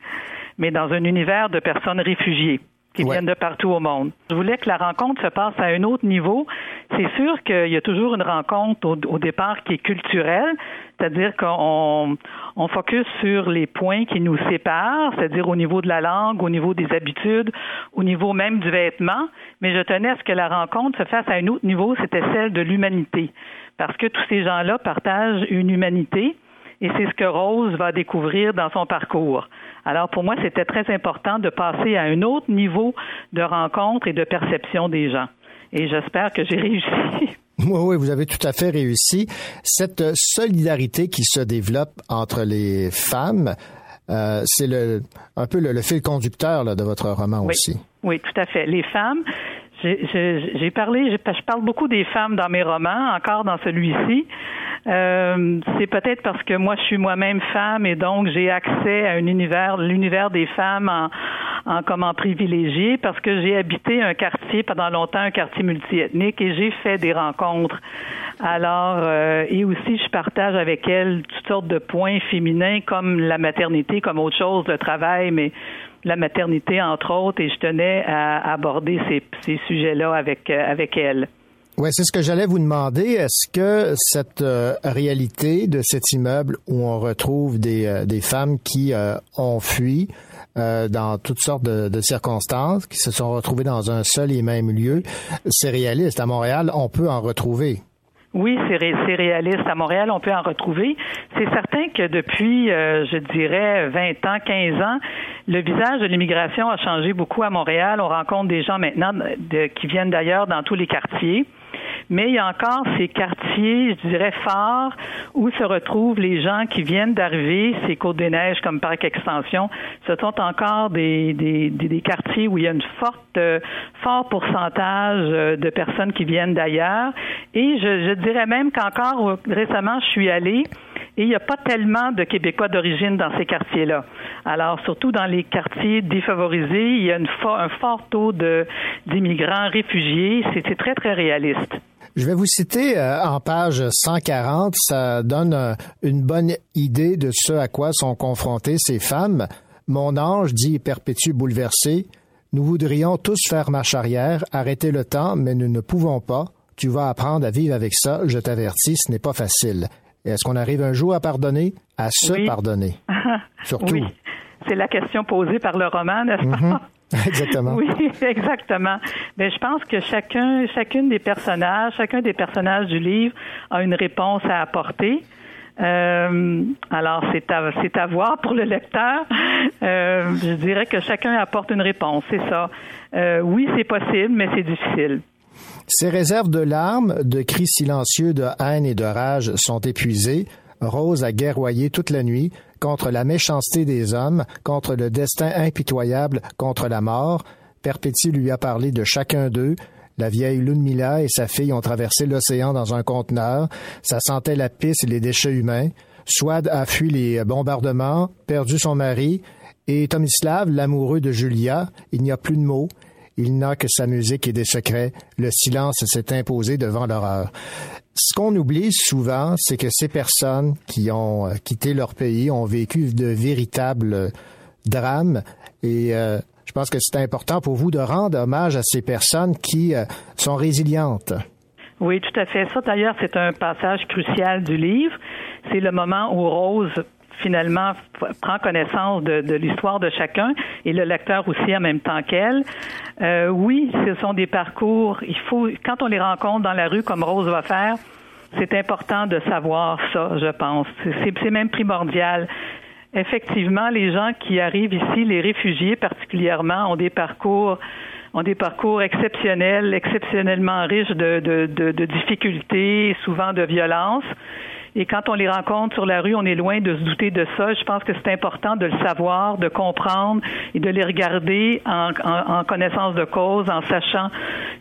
mais dans un univers de personnes réfugiées qui viennent de partout au monde. Je voulais que la rencontre se passe à un autre niveau. C'est sûr qu'il y a toujours une rencontre au, départ qui est culturelle, c'est-à-dire qu'on on focus sur les points qui nous séparent, c'est-à-dire au niveau de la langue, au niveau des habitudes, au niveau même du vêtement, mais je tenais à ce que la rencontre se fasse à un autre niveau, c'était celle de l'humanité, parce que tous ces gens-là partagent une humanité et c'est ce que Rose va découvrir dans son parcours. Alors pour moi, c'était très important de passer à un autre niveau de rencontre et de perception des gens. Et j'espère que j'ai (laughs) réussi. Oui, oui, vous avez tout à fait réussi. Cette solidarité qui se développe entre les femmes, euh, c'est le, un peu le, fil conducteur là, de votre roman aussi. Oui, tout à fait. Les femmes, j'ai parlé, je parle beaucoup des femmes dans mes romans, encore dans celui-ci. Euh, c'est peut-être parce que moi je suis moi-même femme et donc j'ai accès à un univers, l'univers des femmes en, en comment privilégié, parce que j'ai habité un quartier pendant longtemps, un quartier multiethnique et j'ai fait des rencontres. Alors euh, et aussi je partage avec elles toutes sortes de points féminins comme la maternité, comme autre chose, le travail, mais la maternité entre autres et je tenais à aborder ces, sujets-là avec euh, avec elles. Oui, c'est ce que j'allais vous demander. Est-ce que cette euh, réalité de cet immeuble où on retrouve des, euh, femmes qui ont fui dans toutes sortes de, circonstances, qui se sont retrouvées dans un seul et même lieu, c'est réaliste. À Montréal, on peut en retrouver. Oui, c'est, réaliste. À Montréal, on peut en retrouver. C'est certain que depuis, je dirais, 20 ans, 15 ans, le visage de l'immigration a changé beaucoup à Montréal. On rencontre des gens maintenant de, qui viennent d'ailleurs dans tous les quartiers. Mais il y a encore ces quartiers, je dirais, forts où se retrouvent les gens qui viennent d'arriver, ces Côtes-des-Neiges comme Parc Extension. Ce sont encore des, des, des, quartiers où il y a une forte, fort pourcentage euh, de personnes qui viennent d'ailleurs. Et je, je dirais même qu'encore récemment, je suis allée et il n'y a pas tellement de Québécois d'origine dans ces quartiers-là. Alors, surtout dans les quartiers défavorisés, il y a une un fort taux d'immigrants réfugiés. C'est très, très réaliste. Je vais vous citer euh, en page 140, ça donne euh, une bonne idée de ce à quoi sont confrontées ces femmes. Mon ange, dit Perpétue bouleversé, nous voudrions tous faire marche arrière, arrêter le temps, mais nous ne pouvons pas. Tu vas apprendre à vivre avec ça, je t'avertis, ce n'est pas facile. Est-ce qu'on arrive un jour à pardonner? À se pardonner. (laughs) Surtout. Oui. C'est la question posée par le roman, n'est-ce pas? Mhm. (laughs) Exactement. Oui, (laughs) exactement. Mais je pense que chacun, chacune des personnages, chacun des personnages du livre a une réponse à apporter. Euh, alors, c'est à, c'est à voir pour le lecteur. Euh, je dirais que chacun apporte une réponse, c'est ça. Euh, oui, c'est possible, mais c'est difficile. Ces réserves de larmes, de cris silencieux de haine et de rage sont épuisées. Rose a guerroyé toute la nuit, contre la méchanceté des hommes, contre le destin impitoyable, contre la mort. Perpétue lui a parlé de chacun d'eux, la vieille Lunmila et sa fille ont traversé l'océan dans un conteneur. Ça sentait la pisse et les déchets humains. Swad a fui les bombardements, perdu son mari, et Tomislav, l'amoureux de Julia, il n'y a plus de mots. Il n'a que sa musique et des secrets. Le silence s'est imposé devant l'horreur. Ce qu'on oublie souvent, c'est que ces personnes qui ont euh, quitté leur pays ont vécu de véritables drames et euh, je pense que c'est important pour vous de rendre hommage à ces personnes qui euh, sont résilientes. Oui, tout à fait. Ça, d'ailleurs, c'est un passage crucial du livre. C'est le moment où Rose finalement prend connaissance de, l'histoire de chacun et le lecteur aussi en même temps qu'elle. Euh, oui, ce sont des parcours. Il faut, quand on les rencontre dans la rue comme Rose va faire, c'est important de savoir ça, je pense. C'est même primordial. Effectivement, les gens qui arrivent ici, les réfugiés particulièrement, ont des parcours ont des parcours exceptionnels, exceptionnellement riches de, de, de, de difficultés, souvent de violence. Et quand on les rencontre sur la rue, on est loin de se douter de ça. Je pense que c'est important de le savoir, de comprendre et de les regarder en, connaissance de cause, en sachant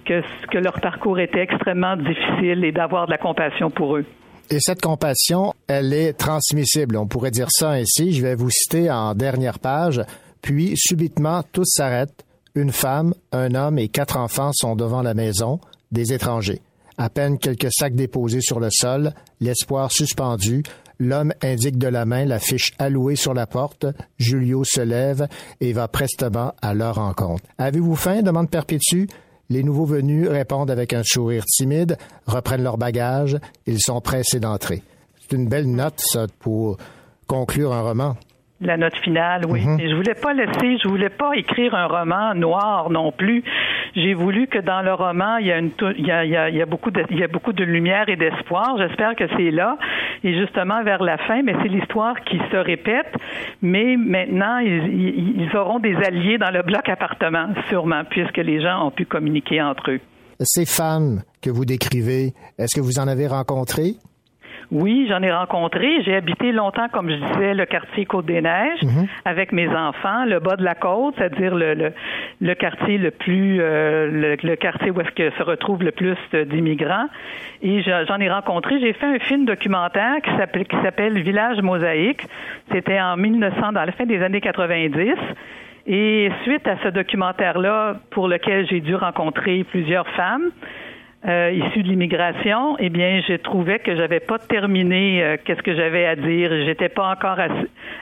que, que leur parcours était extrêmement difficile et d'avoir de la compassion pour eux. Et cette compassion, elle est transmissible. On pourrait dire ça ainsi. Je vais vous citer en dernière page. Puis, subitement, tout s'arrête. Une femme, un homme et quatre enfants sont devant la maison, des étrangers. À peine quelques sacs déposés sur le sol, l'espoir suspendu, l'homme indique de la main la fiche allouée sur la porte. Julio se lève et va prestement à leur rencontre. Avez-vous faim? demande Perpétue. Les nouveaux venus répondent avec un sourire timide, reprennent leur bagage. Ils sont pressés d'entrer. C'est une belle note, ça, pour conclure un roman. La note finale, oui. Mm je voulais pas laisser, je voulais pas écrire un roman noir non plus. J'ai voulu que dans le roman, il y a une, il y a, il y a, beaucoup de, il y a beaucoup de lumière et d'espoir. J'espère que c'est là. Et justement vers la fin, mais c'est l'histoire qui se répète. Mais maintenant, ils, ils auront des alliés dans le bloc appartement, sûrement, puisque les gens ont pu communiquer entre eux. Ces femmes que vous décrivez, est-ce que vous en avez rencontrées? Oui, j'en ai rencontré. J'ai habité longtemps, comme je disais, le quartier Côte-des-Neiges mhm. avec mes enfants, le bas de la côte, c'est-à-dire le, le, quartier le plus, euh, le, quartier où est-ce que se retrouve le plus d'immigrants. Et j'en ai rencontré. J'ai fait un film documentaire qui s'appelle, qui s'appelle Village Mosaïque. C'était en 1900, dans la fin des années 90. Et suite à ce documentaire-là, pour lequel j'ai dû rencontrer plusieurs femmes, euh, de l'immigration, eh bien, je trouvais que j'avais pas terminé euh, qu'est-ce que j'avais à dire. J'étais pas encore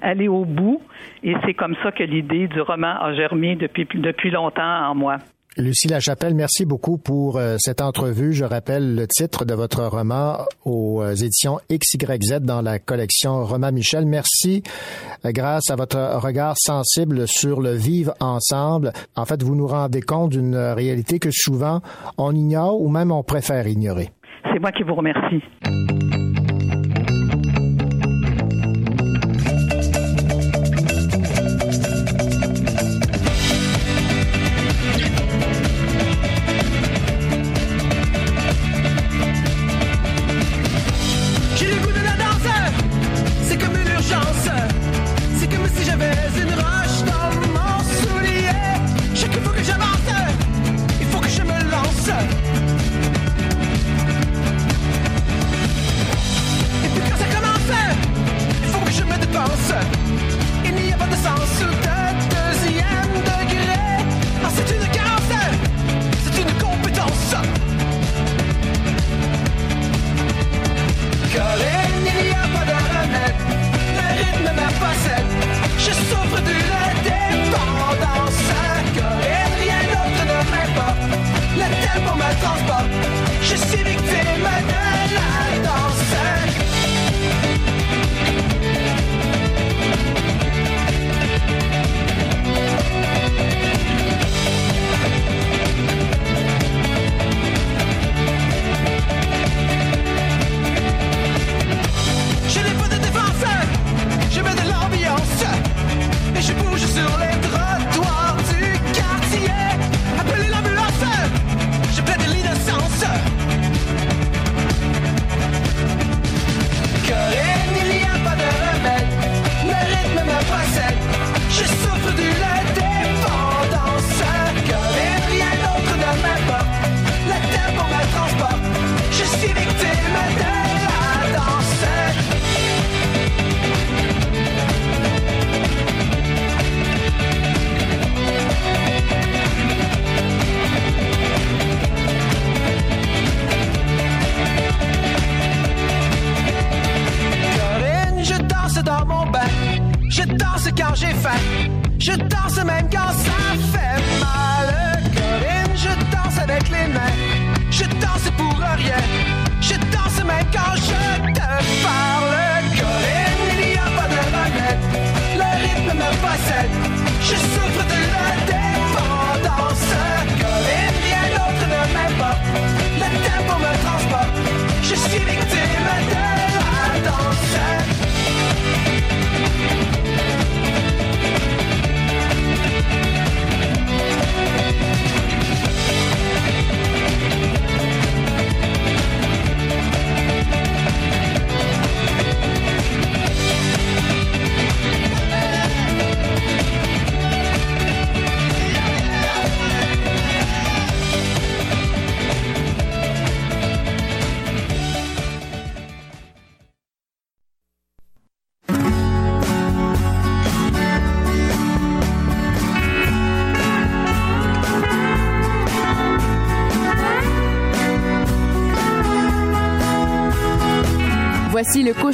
allé au bout, et c'est comme ça que l'idée du roman a germé depuis depuis longtemps en moi. Lucie Lachapelle, merci beaucoup pour euh, cette entrevue. Je rappelle le titre de votre roman aux euh, éditions XYZ dans la collection Romain Michel. Merci euh, grâce à votre regard sensible sur le vivre ensemble. En fait, vous nous rendez compte d'une réalité que souvent on ignore ou même on préfère ignorer. C'est moi qui vous remercie.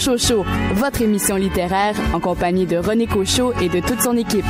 Cochocho, votre émission littéraire en compagnie de René Cochot et de toute son équipe.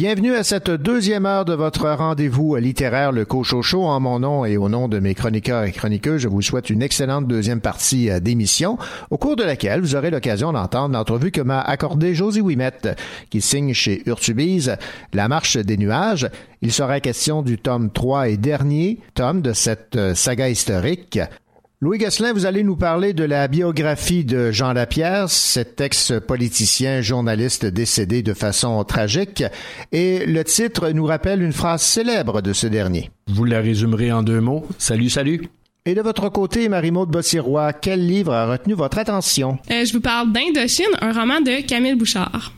Bienvenue à cette deuxième heure de votre rendez-vous littéraire, le Cochocho. En mon nom et au nom de mes chroniqueurs et chroniqueuses, je vous souhaite une excellente deuxième partie euh, d'émission, au cours de laquelle vous aurez l'occasion d'entendre l'entrevue que m'a accordée Josie Wimette, qui signe chez Urtubise La marche des nuages. Il sera question du tome 3 et dernier tome de cette euh, saga historique. Louis Gosselin, vous allez nous parler de la biographie de Jean Lapierre, cet ex-politicien, journaliste décédé de façon tragique, et le titre nous rappelle une phrase célèbre de ce dernier. Vous la résumerez en deux mots. Salut, salut. Et de votre côté, Marie-Maude Bossirois, quel livre a retenu votre attention? Euh, je vous parle d'Indochine, un roman de Camille Bouchard.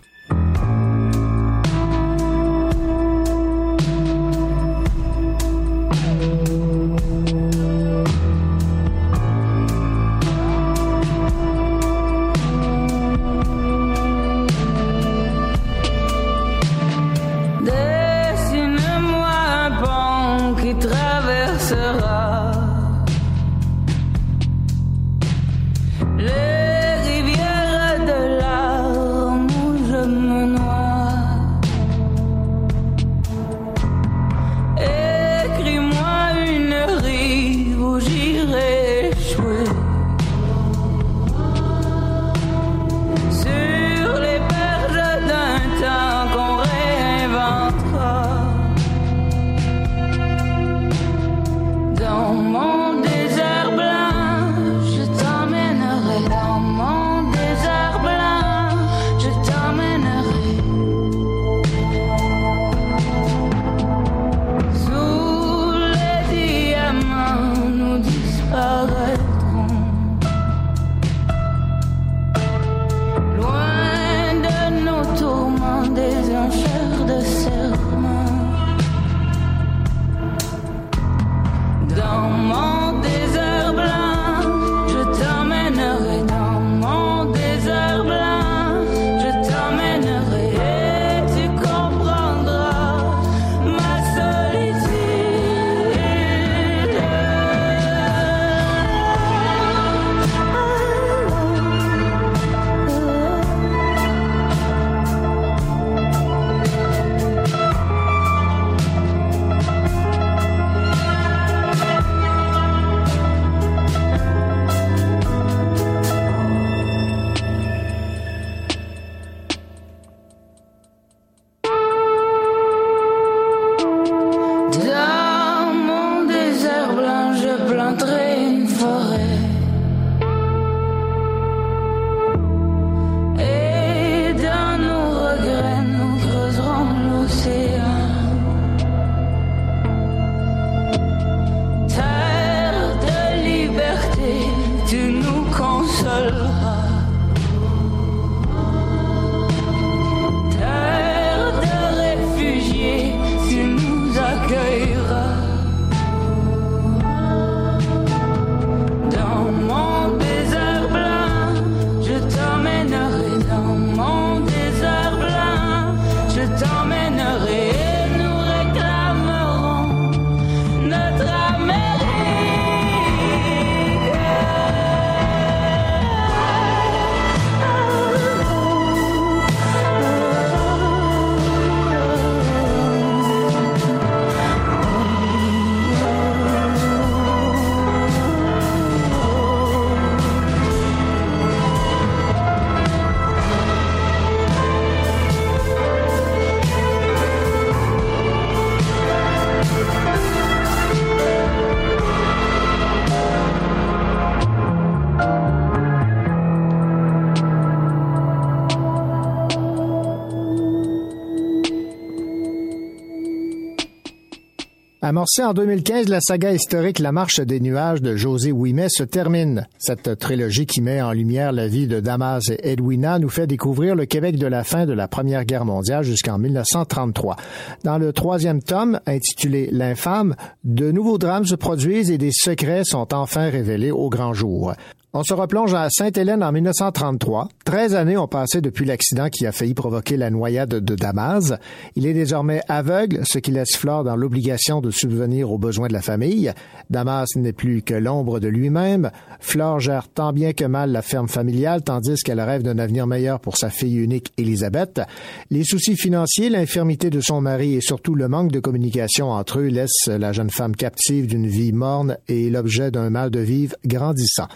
Amorcée en 2015, la saga historique La Marche des Nuages de José Ouimet se termine. Cette trilogie qui met en lumière la vie de Damas et Edwina nous fait découvrir le Québec de la fin de la Première Guerre mondiale jusqu'en 1933. Dans le troisième tome, intitulé L'infâme, de nouveaux drames se produisent et des secrets sont enfin révélés au grand jour. On se replonge à Sainte-Hélène en 1933. Treize années ont passé depuis l'accident qui a failli provoquer la noyade de Damas. Il est désormais aveugle, ce qui laisse Flore dans l'obligation de subvenir aux besoins de la famille. Damas n'est plus que l'ombre de lui-même. Flore gère tant bien que mal la ferme familiale, tandis qu'elle rêve d'un avenir meilleur pour sa fille unique Elisabeth. Les soucis financiers, l'infirmité de son mari et surtout le manque de communication entre eux laissent la jeune femme captive d'une vie morne et l'objet d'un mal de vivre grandissant.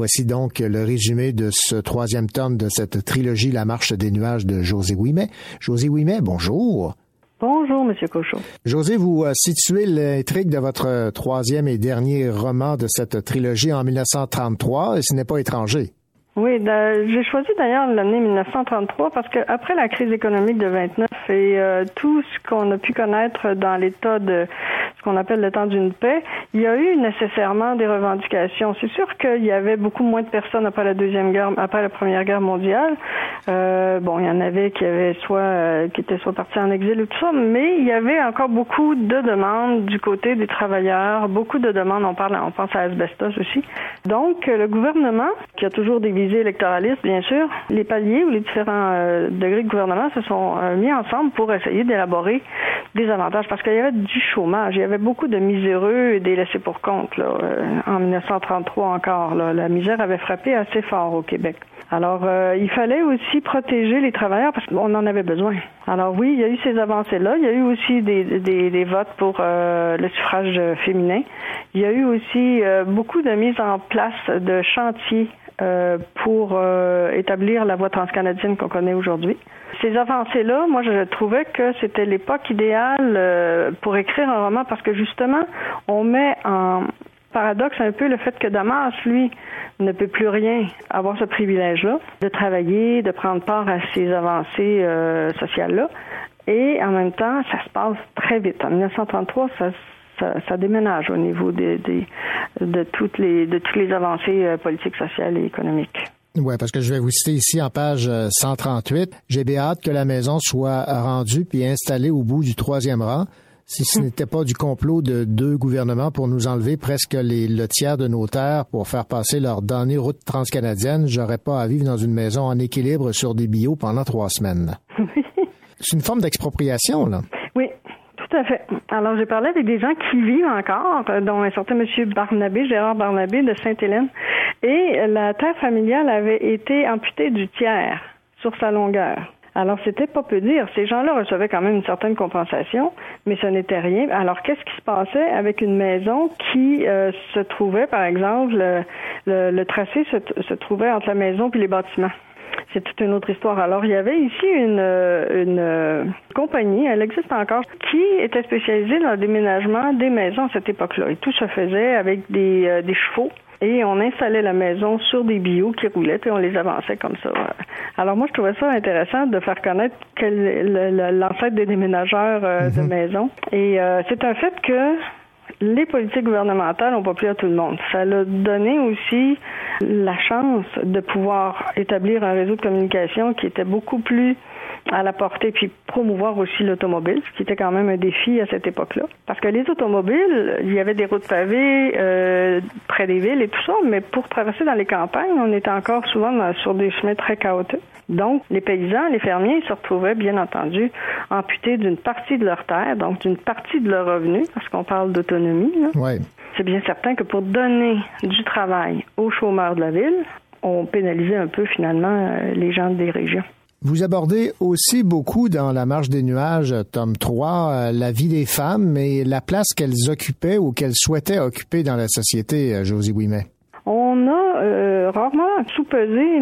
Voici donc le résumé de ce troisième tome de cette trilogie La marche des nuages de José Ouimet. José Ouimet, bonjour. Bonjour, Monsieur Cochon. José, vous euh, situez l'intrigue de votre troisième et dernier roman de cette trilogie en 1933, et ce n'est pas étranger. Oui, j'ai choisi d'ailleurs l'année 1933 parce que après la crise économique de 29 et euh, tout ce qu'on a pu connaître dans l'état de ce qu'on appelle le temps d'une paix, il y a eu nécessairement des revendications. C'est sûr qu'il y avait beaucoup moins de personnes après la deuxième guerre, après la première guerre mondiale. Euh, bon, il y en avait qui avaient soit euh, qui étaient soit partis en exil ou tout ça, mais il y avait encore beaucoup de demandes du côté des travailleurs, beaucoup de demandes. On parle, on pense à asbestos aussi. Donc, le gouvernement, qui a toujours des visées électoralistes, bien sûr, les paliers ou les différents euh, degrés de gouvernement se sont mis ensemble pour essayer d'élaborer des avantages parce qu'il y avait du chômage beaucoup de miséreux et des laissés pour compte là, euh, en 1933 encore. Là. La misère avait frappé assez fort au Québec. Alors, euh, il fallait aussi protéger les travailleurs parce qu'on en avait besoin. Alors oui, il y a eu ces avancées-là. Il y a eu aussi des, des, des votes pour euh, le suffrage féminin. Il y a eu aussi beaucoup de mise en place de chantiers pour établir la voie transcanadienne qu'on connaît aujourd'hui ces avancées-là, moi, je trouvais que c'était l'époque idéale euh, pour écrire un roman parce que justement, on met en paradoxe un peu le fait que Damas, lui, ne peut plus rien avoir ce privilège-là de travailler, de prendre part à ces avancées euh, sociales-là. Et en même temps, ça se passe très vite. En 1933, ça, ça, déménage au niveau des, de toutes les de toutes les avancées euh, politiques, sociales et économiques. Oui, parce que je vais vous citer ici en page 138. Euh, J'ai bien hâte que la maison soit rendue puis installée au bout du troisième rang. Si ce n'était pas du complot de deux gouvernements pour nous enlever presque les, le tiers de nos terres pour faire passer leur dernière route transcanadienne, j'aurais pas à vivre dans une maison en équilibre sur des bio pendant trois semaines. (laughs) C'est une forme d'expropriation, là. Tout à fait. Alors, j'ai parlé avec des gens qui vivent encore, dont un certain monsieur Barnabé, Gérard Barnabé de Sainte-Hélène. Et la terre familiale avait été amputée du tiers sur sa longueur. Alors, c'était pas peu dire. Ces gens-là recevaient quand même une certaine compensation, mais ce n'était rien. Alors, qu'est-ce qui se passait avec une maison qui euh, se trouvait, par exemple, le, tracé se, trouvait entre la maison et les bâtiments? C'est toute une autre histoire. Alors, il y avait ici une, une euh, compagnie, elle existe encore, qui était spécialisée dans le déménagement des maisons à cette époque-là. Et tout se faisait avec des, euh, des chevaux et on installait la maison sur des bio qui roulaient et on les avançait comme ça. Alors moi, je trouvais ça intéressant de faire connaître l'ancêtre des déménageurs euh, de mhm. maison. Et c'est un fait que les politiques gouvernementales n'ont pas plu à tout le monde. Ça a donné aussi la chance de pouvoir établir un réseau de communication qui était beaucoup plus à la portée, puis promouvoir aussi l'automobile, ce qui était quand même un défi à cette époque-là. Parce que les automobiles, il y avait des routes pavées euh, près des villes et tout ça, mais pour traverser dans les campagnes, on était encore souvent sur des chemins très chaotiques. Donc, les paysans, les fermiers se retrouvaient, bien entendu, amputés d'une partie de leur terre, donc d'une partie de leur revenu, parce qu'on parle d'autonomie. C'est bien certain que pour donner du travail aux chômeurs de la ville, on pénalisait un peu finalement euh, les gens des régions. Vous abordez aussi beaucoup dans La marche des nuages, tome 3, euh, la vie des femmes et la place qu'elles occupaient ou qu'elles souhaitaient occuper dans la société, euh, Josie Ouimet. On a euh, rarement sous-pesé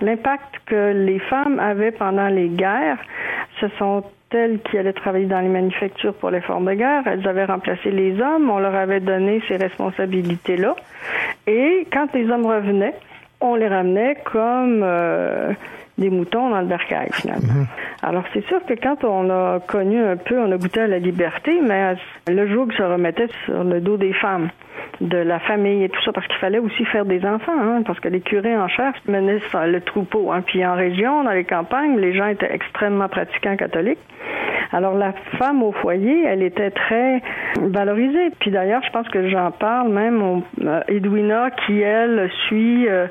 l'impact que les femmes avaient pendant les guerres. Ce sont elles qui allaient travailler dans les manufactures pour les formes de guerre. Elles avaient remplacé les hommes. On leur avait donné ces responsabilités-là. Et quand les hommes revenaient, on les ramenait comme euh, des moutons dans le bercail, finalement. Mhm. Alors, c'est sûr que quand on a connu un peu, on a goûté à la liberté, mais le joug se remettait sur le dos des femmes, de la famille et tout ça, parce qu'il fallait aussi faire des enfants, hein, parce que les curés en chef menaient le troupeau. Hein. Puis en région, dans les campagnes, les gens étaient extrêmement pratiquants catholiques. Alors la femme au foyer, elle était très valorisée. Puis d'ailleurs, je pense que j'en parle même au, euh, Edwina qui elle suit euh,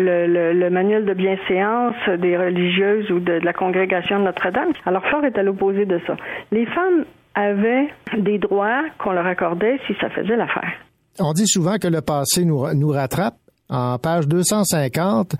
le, le- le manuel de bienséance des religieuses ou de, de la congrégation de Notre-Dame. Alors Flore est à l'opposé de ça. Les femmes avaient des droits qu'on leur accordait si ça faisait l'affaire. On dit souvent que le passé nous, nous rattrape. En page 250,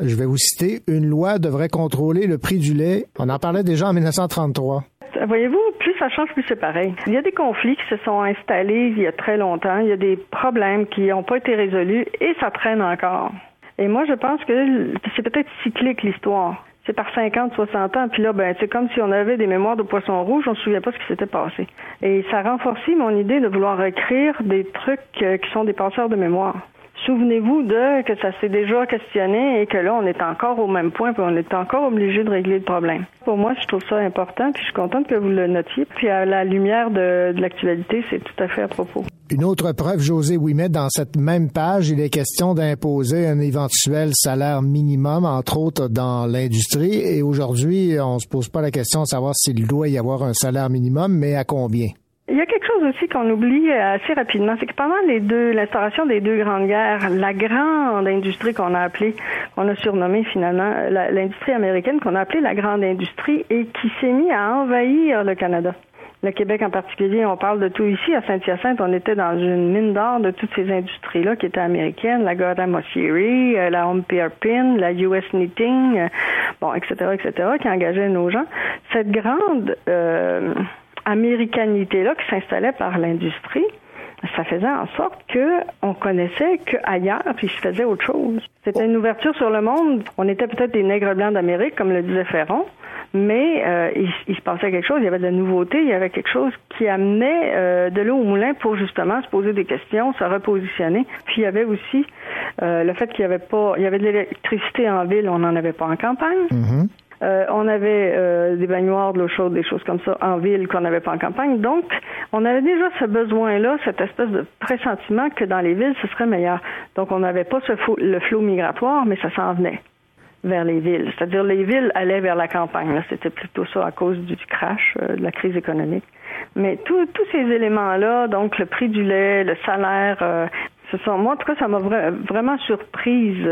je vais vous citer, une loi devrait contrôler le prix du lait. On en parlait déjà en 1933. Voyez-vous, plus ça change, plus c'est pareil. Il y a des conflits qui se sont installés il y a très longtemps. Il y a des problèmes qui n'ont pas été résolus et ça traîne encore. Et moi, je pense que c'est peut-être cyclique l'histoire. C'est par 50, 60 ans, puis là, ben, c'est comme si on avait des mémoires de poisson rouge, on ne se souvient pas ce qui s'était passé. Et ça renforcit mon idée de vouloir écrire des trucs euh, qui sont des passeurs de mémoire. Souvenez-vous de que ça s'est déjà questionné et que là, on est encore au même point, puis on est encore obligé de régler le problème. Pour moi, je trouve ça important, puis je suis contente que vous le notiez. Puis à la lumière de l'actualité, c'est tout à fait à propos. Une autre preuve, José Ouimet, dans cette même page, il est question d'imposer un éventuel salaire minimum, entre autres dans l'industrie. Et aujourd'hui, on se pose pas la question de savoir s'il doit y avoir un salaire minimum, mais à combien? Il y a quelque chose aussi qu'on oublie euh, assez rapidement, c'est que pendant les deux, l'instauration des deux grandes guerres, la grande industrie qu'on a appelée, qu'on a surnommée finalement l'industrie américaine, qu'on a appelée la grande industrie et qui s'est mis à envahir le Canada. Le Québec en particulier, on parle de tout ici. À Saint-Hyacinthe, on était dans une mine d'or de toutes ces industries-là qui étaient américaines, la Gotham Osiri, euh, la Home Pin, la US Knitting, euh, bon, etc., etc., qui engageaient nos gens. Cette grande euh, américanité-là qui s'installait par l'industrie, ça faisait en sorte que on connaissait qu'ailleurs, puis je faisais autre chose. C'était une ouverture sur le monde. On était peut-être des nègres blancs d'Amérique, comme le disait Ferron, mais euh, il, se passait quelque chose, il y avait de la nouveauté, il y avait quelque chose qui amenait euh, de l'eau au moulin pour justement se poser des questions, se repositionner. Puis il y avait aussi euh, le fait qu'il y avait pas, il y avait de l'électricité en ville, on n'en avait pas en campagne. Euh, on avait euh, des baignoires, de l'eau chaude, des choses comme ça en ville qu'on n'avait pas en campagne. Donc, on avait déjà ce besoin-là, cette espèce de pressentiment que dans les villes, ce serait meilleur. Donc, on n'avait pas le flot migratoire, mais ça s'en venait vers les villes. C'est-à-dire, les villes allaient vers la campagne. C'était plutôt ça à cause du crash, euh, de la crise économique. Mais tous ces éléments-là, donc le prix du lait, le salaire, ce sont, moi, en tout cas, ça m'a vra- vraiment surprise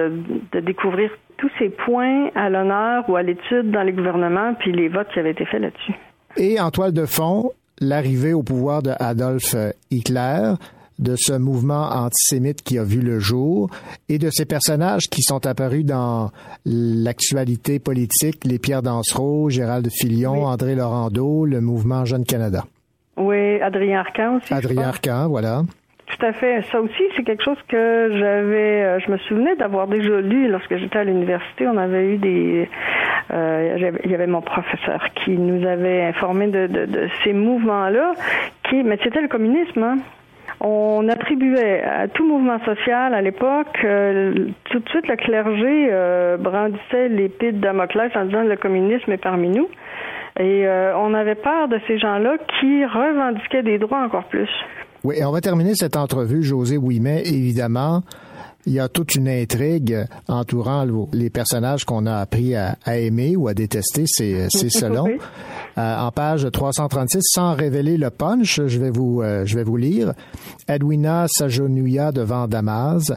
de découvrir tous ces points à l'honneur ou à l'étude dans les gouvernements, puis les votes qui avaient été faits là-dessus. Et en toile de fond, l'arrivée au pouvoir de Adolf Hitler, de ce mouvement antisémite qui a vu le jour et de ces personnages qui sont apparus dans l'actualité politique, les Pierre Dansereau, Gérald Filion, André Laurando, le mouvement Jeune Canada. Oui, Adrien Arcan aussi. Adrien. Arcan, voilà. Tout à fait. Ça aussi, c'est quelque chose que j'avais, euh, je me souvenais d'avoir déjà lu lorsque j'étais à l'université. On avait eu des, euh, il y avait mon professeur qui nous avait informé de, de, de ces mouvements-là, qui, mais c'était le communisme. Hein. On attribuait à tout mouvement social à l'époque, euh, tout de suite le clergé brandissait l'épée de Damoclès en disant le communisme est parmi nous. Et on avait peur de ces gens-là qui revendiquaient des droits encore plus. Oui, et on va terminer cette entrevue, José Ouimet, évidemment. Il y a toute une intrigue entourant le- les personnages qu'on a appris à, à aimer ou à détester, c'est (laughs) selon. Oui. Euh, en page 336, sans révéler le punch, je vais vous, euh, je vais vous lire. Edwina s'agenouilla devant Damas.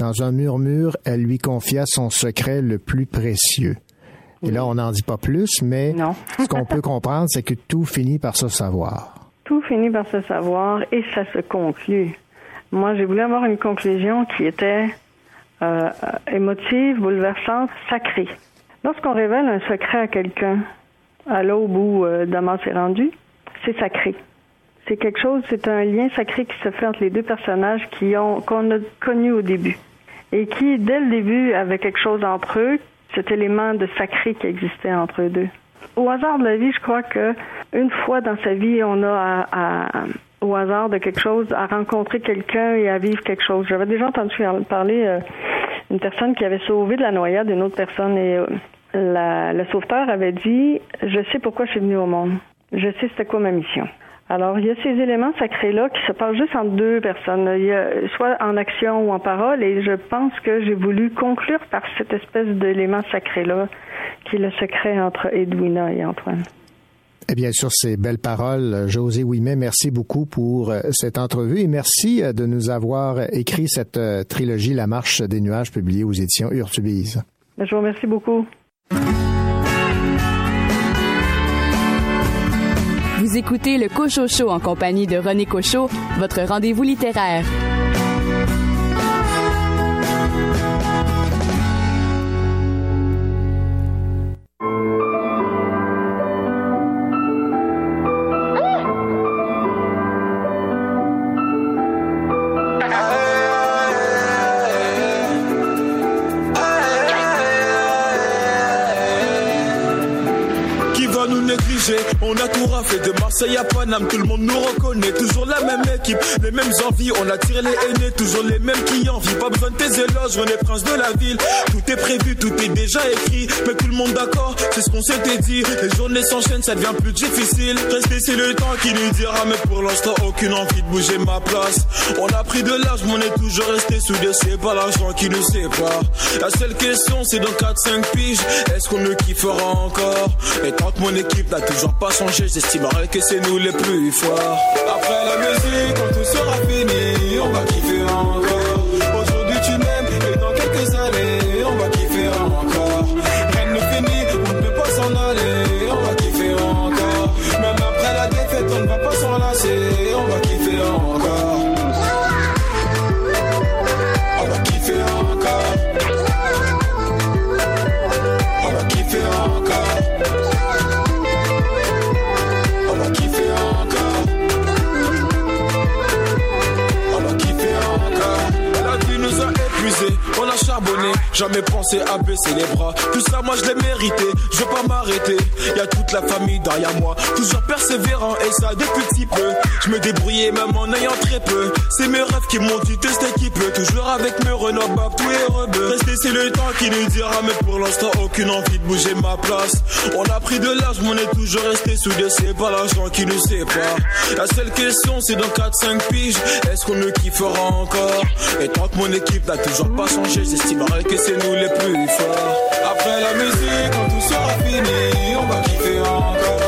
Dans un murmure, elle lui confia son secret le plus précieux. Et là, on n'en dit pas plus, mais ce qu'on peut (laughs) comprendre, c'est que tout finit par se savoir. Tout finit par se savoir et ça se conclut. Moi, j'ai voulu avoir une conclusion qui était euh, émotive, bouleversante, sacrée. Lorsqu'on révèle un secret à quelqu'un, à l'aube où euh, Damas est rendu, c'est sacré. C'est quelque chose, c'est un lien sacré qui se fait entre les deux personnages qui ont qu'on a connus au début et qui, dès le début, avaient quelque chose entre eux, cet élément de sacré qui existait entre eux deux. Au hasard de la vie, je crois que une fois dans sa vie, on a au hasard de quelque chose à rencontrer quelqu'un et à vivre quelque chose. J'avais déjà entendu parler euh, personne qui avait sauvé de la noyade une autre personne et la, le sauveteur avait dit Je sais pourquoi je suis venu au monde. Je sais c'était quoi ma mission. Alors, il y a ces éléments sacrés-là qui se passent juste entre deux personnes, il y a, soit en action ou en parole, et je pense que j'ai voulu conclure par cette espèce d'élément sacré-là, qui est le secret entre Edwina et Antoine. Et bien sûr, ces belles paroles, José Ouimet, merci beaucoup pour euh, cette entrevue et merci euh, de nous avoir écrit cette euh, trilogie La Marche des Nuages publiée aux éditions Urtubise. Je vous remercie beaucoup. Vous écoutez le Cochocho en compagnie de René Cochot, votre rendez-vous littéraire. A tout raflé de Marseille à Paname, tout le monde nous reconnaît. Toujours la même équipe, les mêmes envies. On attire les aînés, toujours les mêmes qui envient. Pas besoin de tes éloges, on est prince de la ville. Tout est prévu, tout est déjà écrit. Mais tout le monde d'accord, c'est ce qu'on s'était dit. Les journées s'enchaînent, ça devient plus difficile. Rester, c'est le temps qui nous dira. Mais pour l'instant, aucune envie de bouger ma place. On a pris de l'âge, mais on est toujours resté soudés. C'est pas l'argent qui nous sépare. La seule question, c'est dans 4-5 piges. Est-ce qu'on ne kiffera encore? Et tant que mon équipe n'a toujours pas changé, j'estimerais que c'est nous les plus forts. Après la musique, quand tout sera fini, on va kiffer encore. Jamais pensé à baisser les bras. Tout ça, moi je l'ai mérité, je veux pas m'arrêter. Y a toute la famille derrière moi, toujours persévérant et ça depuis petit peu. Je me débrouillais même en ayant très peu. C'est mes rêves qui m'ont dit de cette équipe, toujours avec mes Renault, Bab, tout et rebeux. Rester, c'est le temps qui nous dira, mais pour l'instant, aucune envie de bouger ma place. On a pris de l'âge, mais on est toujours resté soudés, c'est pas l'argent qui nous sépare. La seule question, c'est dans 4-5 piges, est-ce qu'on ne kiffera encore? Et tant que mon équipe n'a toujours pas changé, j'estimerais que c'est nous les plus forts. Après la musique, quand tout sera fini, on va kiffer encore.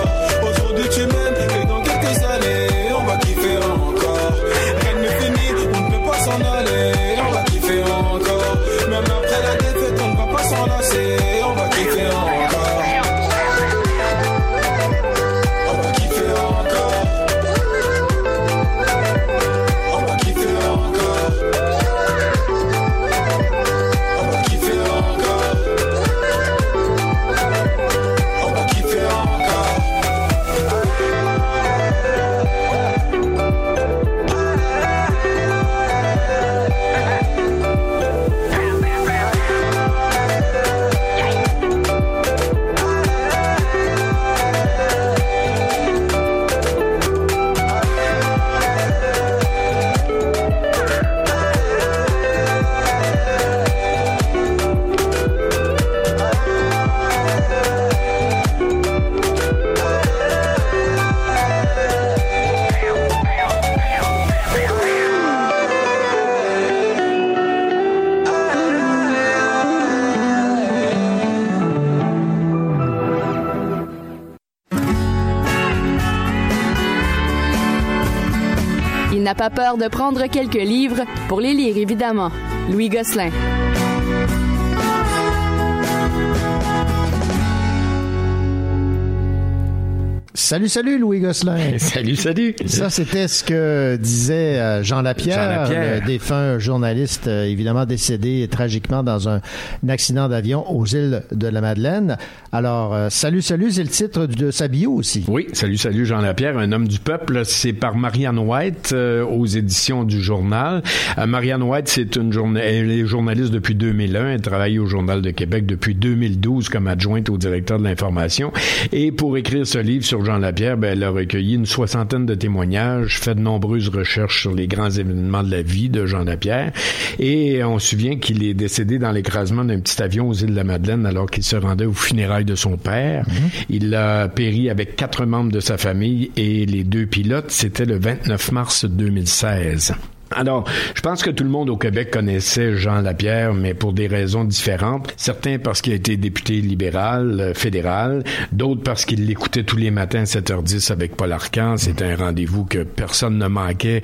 Pas peur de prendre quelques livres pour les lire, évidemment. Louis Gosselin. Salut, salut, Louis Gosselin. (laughs) salut, salut. Ça, c'était ce que disait euh, Jean Lapierre, Jean Lapierre. le défunt journaliste, euh, évidemment décédé tragiquement dans un, un accident d'avion aux îles de la Madeleine. Alors, euh, salut, salut, c'est le titre de sa bio aussi. Oui, salut, salut, Jean Lapierre, un homme du peuple. C'est par Marianne White euh, aux éditions du journal. Euh, Marianne White, c'est une elle est journaliste depuis 2001. Elle travaille au Journal de Québec depuis 2012 comme adjointe au directeur de l'information. Et pour écrire ce livre sur Jean Lapierre, ben, elle a recueilli une soixantaine de témoignages, fait de nombreuses recherches sur les grands événements de la vie de Jean Lapierre. Et on se souvient qu'il est décédé dans l'écrasement d'un petit avion aux îles de la Madeleine alors qu'il se rendait aux funérailles de son père. Mm-hmm. Il a péri avec quatre membres de sa famille et les deux pilotes, c'était le 29 mars 2016. Alors, je pense que tout le monde au Québec connaissait Jean Lapierre, mais pour des raisons différentes. Certains parce qu'il a été député libéral, euh, fédéral, d'autres parce qu'il l'écoutait tous les matins à 7h10 avec Paul Arcan. C'était un rendez-vous que personne ne manquait,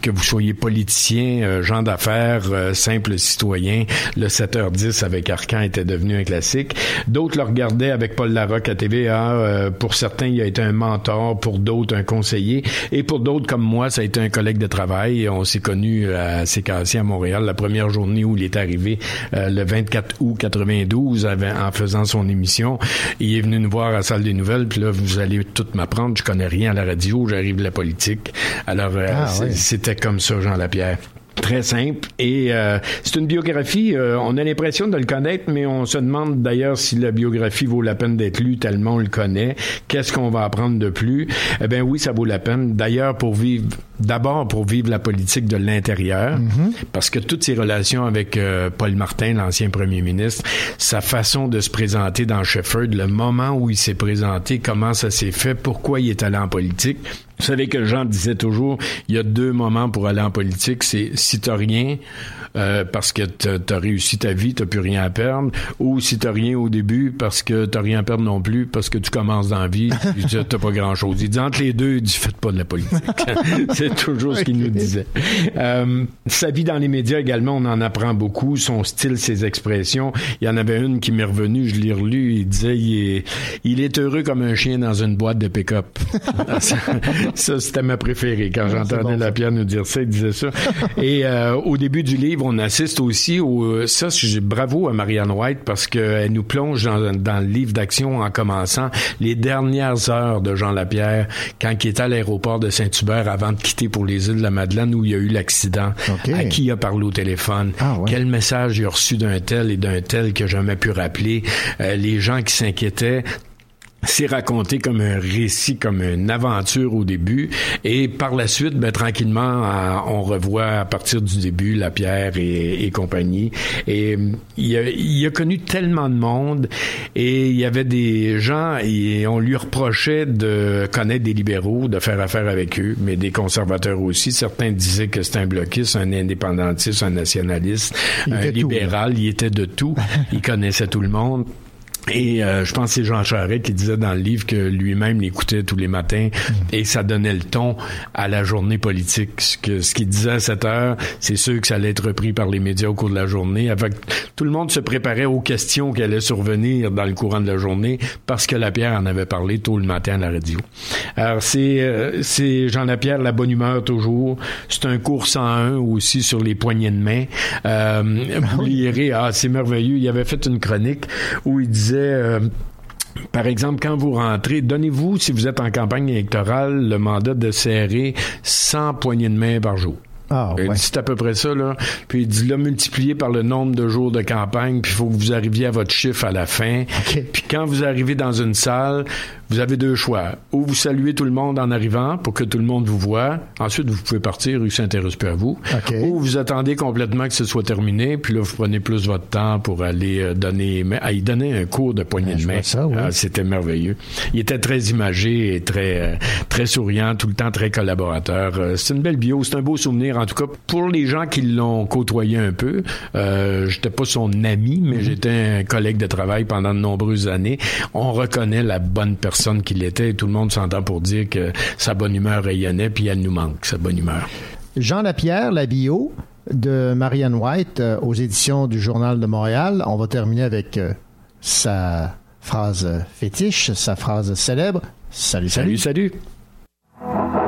que vous soyez politicien, euh, gens d'affaires, euh, simple citoyen. Le 7h10 avec Arcan était devenu un classique. D'autres le regardaient avec Paul Larocque à TVA. Euh, pour certains, il a été un mentor, pour d'autres, un conseiller. Et pour d'autres, comme moi, ça a été un collègue de travail. Connu à CKC à Montréal la première journée où il est arrivé euh, le 24 août 92 avec- en faisant son émission. Il est venu nous voir à la salle des nouvelles, puis là, vous allez tout m'apprendre. Je connais rien à la radio, j'arrive de la politique. Alors, euh, Ah, ouais. c'était comme ça, Jean Lapierre. Très simple. Et euh, c'est une biographie, euh, on a l'impression de le connaître, mais on se demande d'ailleurs si la biographie vaut la peine d'être lue tellement on le connaît. Qu'est-ce qu'on va apprendre de plus? Eh bien oui, ça vaut la peine. D'ailleurs, pour vivre, d'abord pour vivre la politique de l'intérieur, parce que toutes ses relations avec euh, Paul Martin, l'ancien premier ministre, sa façon de se présenter dans Shefford, le moment où il s'est présenté, comment ça s'est fait, pourquoi il est allé en politique. Vous savez que Jean disait toujours, il y a deux moments pour aller en politique, c'est si t'as rien, euh, parce que t'as as réussi ta vie, t'as plus rien à perdre, ou si t'as rien au début, parce que t'as rien à perdre non plus, parce que tu commences dans la vie, (laughs) t'as pas grand chose. Il dit entre les deux, il dit faites pas de la politique. (laughs) (laughs) c'est toujours ce qu'il nous disait. Euh, sa vie dans les médias également, on en apprend beaucoup, son style, ses expressions. Il y en avait une qui m'est revenue, je l'ai relue, il disait il est, il est heureux comme un chien dans une boîte de pick-up. (laughs) ça, ça, c'était ma préférée. Quand j'entendais la pierre nous dire ça, il disait ça. Et euh, au début du livre, on assiste aussi au... Ça, j'ai bravo à Marianne White parce qu'elle nous plonge dans, dans le livre d'action en commençant les dernières heures de Jean Lapierre quand il était à l'aéroport de Saint-Hubert avant de quitter pour les îles de la Madeleine où il y a eu l'accident. À qui il a parlé au téléphone? Quel message il a reçu d'un tel et d'un tel que jamais pu rappeler? Euh, les gens qui s'inquiétaient c'est raconté comme un récit, comme une aventure au début, et par la suite, ben, tranquillement, euh, on revoit à partir du début la pierre et, et compagnie. Et euh, il a, il a connu tellement de monde, et il y avait des gens, et on lui reprochait de connaître des libéraux, de faire affaire avec eux, mais des conservateurs aussi. Certains disaient que c'était un bloquiste, un indépendantiste, un nationaliste, Il un était tout, libéral, il était de tout. (laughs) il connaissait tout le monde. Et euh, je pense que c'est Jean Charest qui disait dans le livre que lui-même l'écoutait tous les matins et ça donnait le ton à la journée politique. Ce que ce qu'il disait à cette heure, c'est sûr que ça allait être repris par les médias au cours de la journée. Avec tout le monde se préparait aux questions qui allaient survenir dans le courant de la journée parce que Lapierre en avait parlé tôt le matin à la radio. Alors c'est euh, c'est Jean Lapierre la bonne humeur toujours. C'est un cours 101 aussi sur les poignées de main. Euh, vous lirez ah c'est merveilleux. Il avait fait une chronique où il disait euh, par exemple, quand vous rentrez, donnez-vous, si vous êtes en campagne électorale, le mandat de serrer 100 poignées de main par jour. Ah, Il dit, C'est à peu près ça, là. Puis il dit là, multiplié par le nombre de jours de campagne, puis il faut que vous arriviez à votre chiffre à la fin. Puis quand vous arrivez dans une salle, vous avez deux choix. Ou vous saluez tout le monde en arrivant pour que tout le monde vous voit. Ensuite, vous pouvez partir, il s'intéresse plus à vous. Ou vous attendez complètement que ce soit terminé, puis là, vous prenez plus votre temps pour aller euh, donner, à y donner un cours de poignée de main. Ah, C'était merveilleux. Il était très imagé et très, euh, très souriant, tout le temps très collaborateur. Euh, c'est une belle bio, c'est un beau souvenir. En tout cas, pour les gens qui l'ont côtoyé un peu, euh, j'étais pas son ami, mais j'étais un collègue de travail pendant de nombreuses années. On reconnaît la bonne personne qu'il était et tout le monde s'entend pour dire que sa bonne humeur rayonnait, puis elle nous manque, sa bonne humeur. Jean Lapierre, la bio de Marianne White euh, aux éditions du Journal de Montréal. On va terminer avec euh, sa phrase fétiche, sa phrase célèbre. Salut, salut. Salut, salut.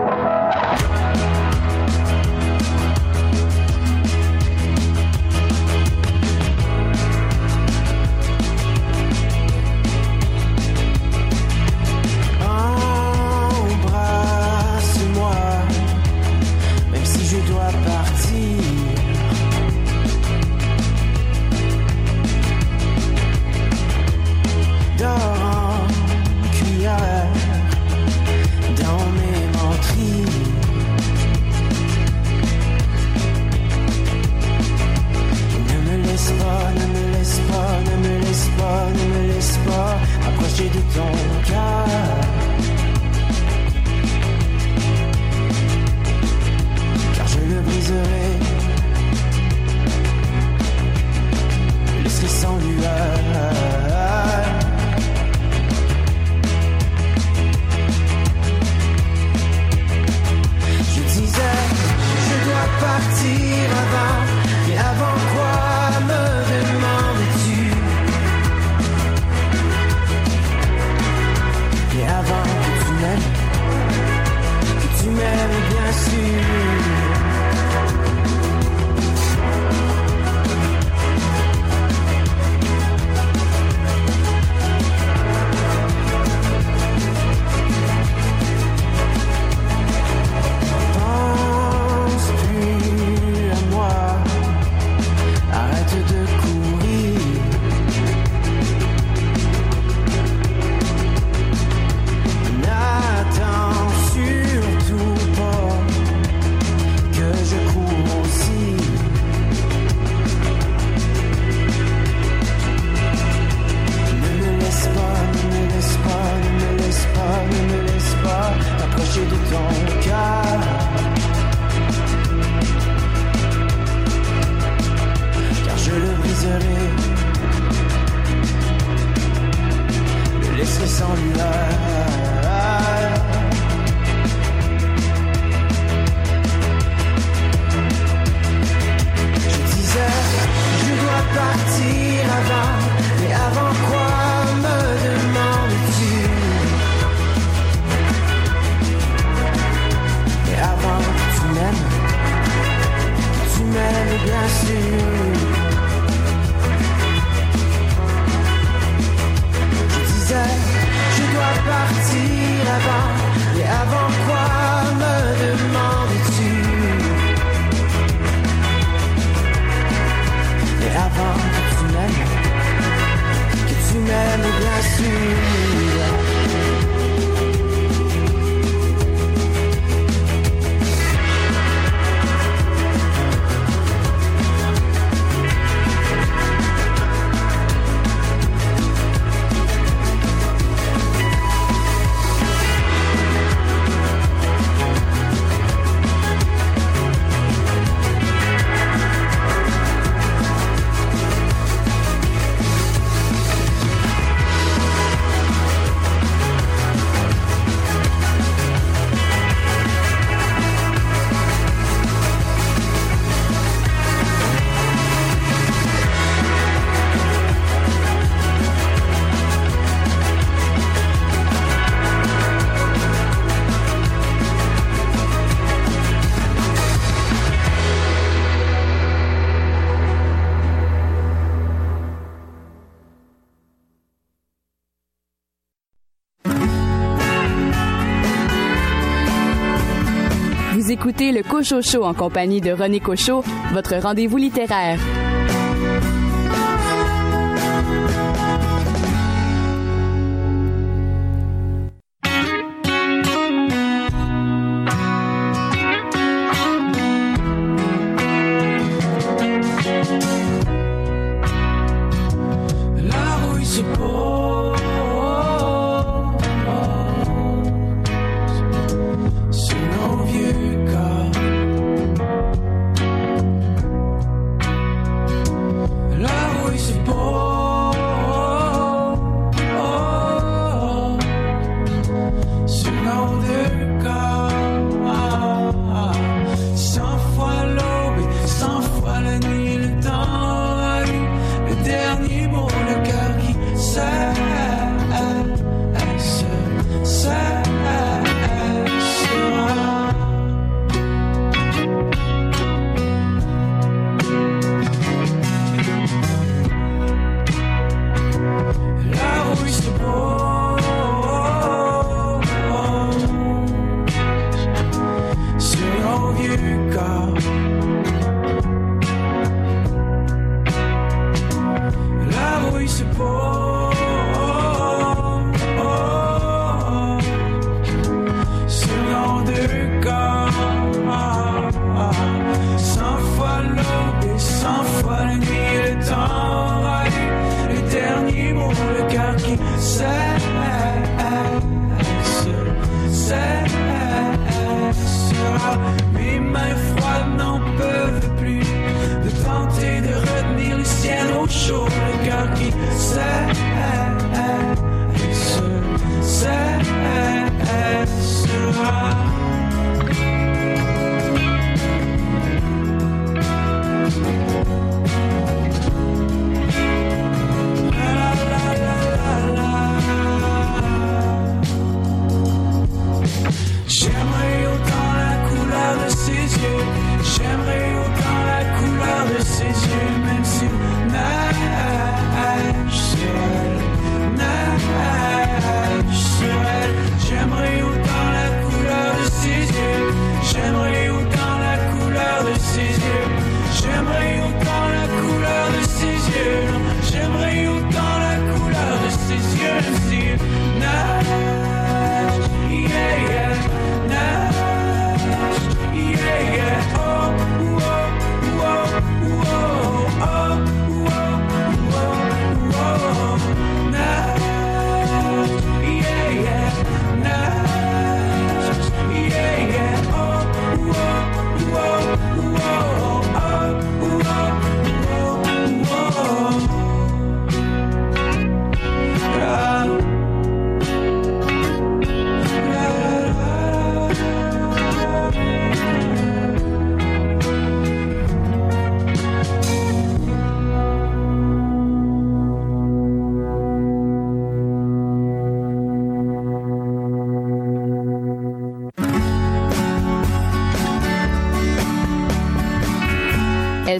Écoutez le Cocho Show en compagnie de René Cocho, votre rendez-vous littéraire.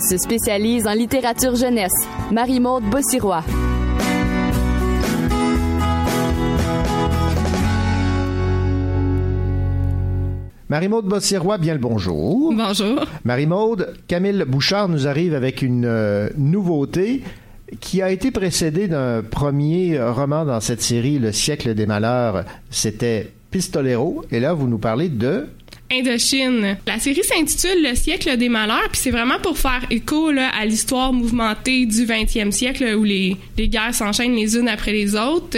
Se spécialise en littérature jeunesse. Marie-Maude Bossirois. Marie-Maude Bossirois, bien le bonjour. Bonjour. Marie-Maude, Camille Bouchard nous arrive avec une euh, nouveauté qui a été précédée d'un premier roman dans cette série, Le siècle des malheurs. C'était Pistolero. Et là, vous nous parlez de Indochine. La série s'intitule Le siècle des malheurs, puis c'est vraiment pour faire écho là, à l'histoire mouvementée du 20e siècle où les, guerres s'enchaînent les unes après les autres.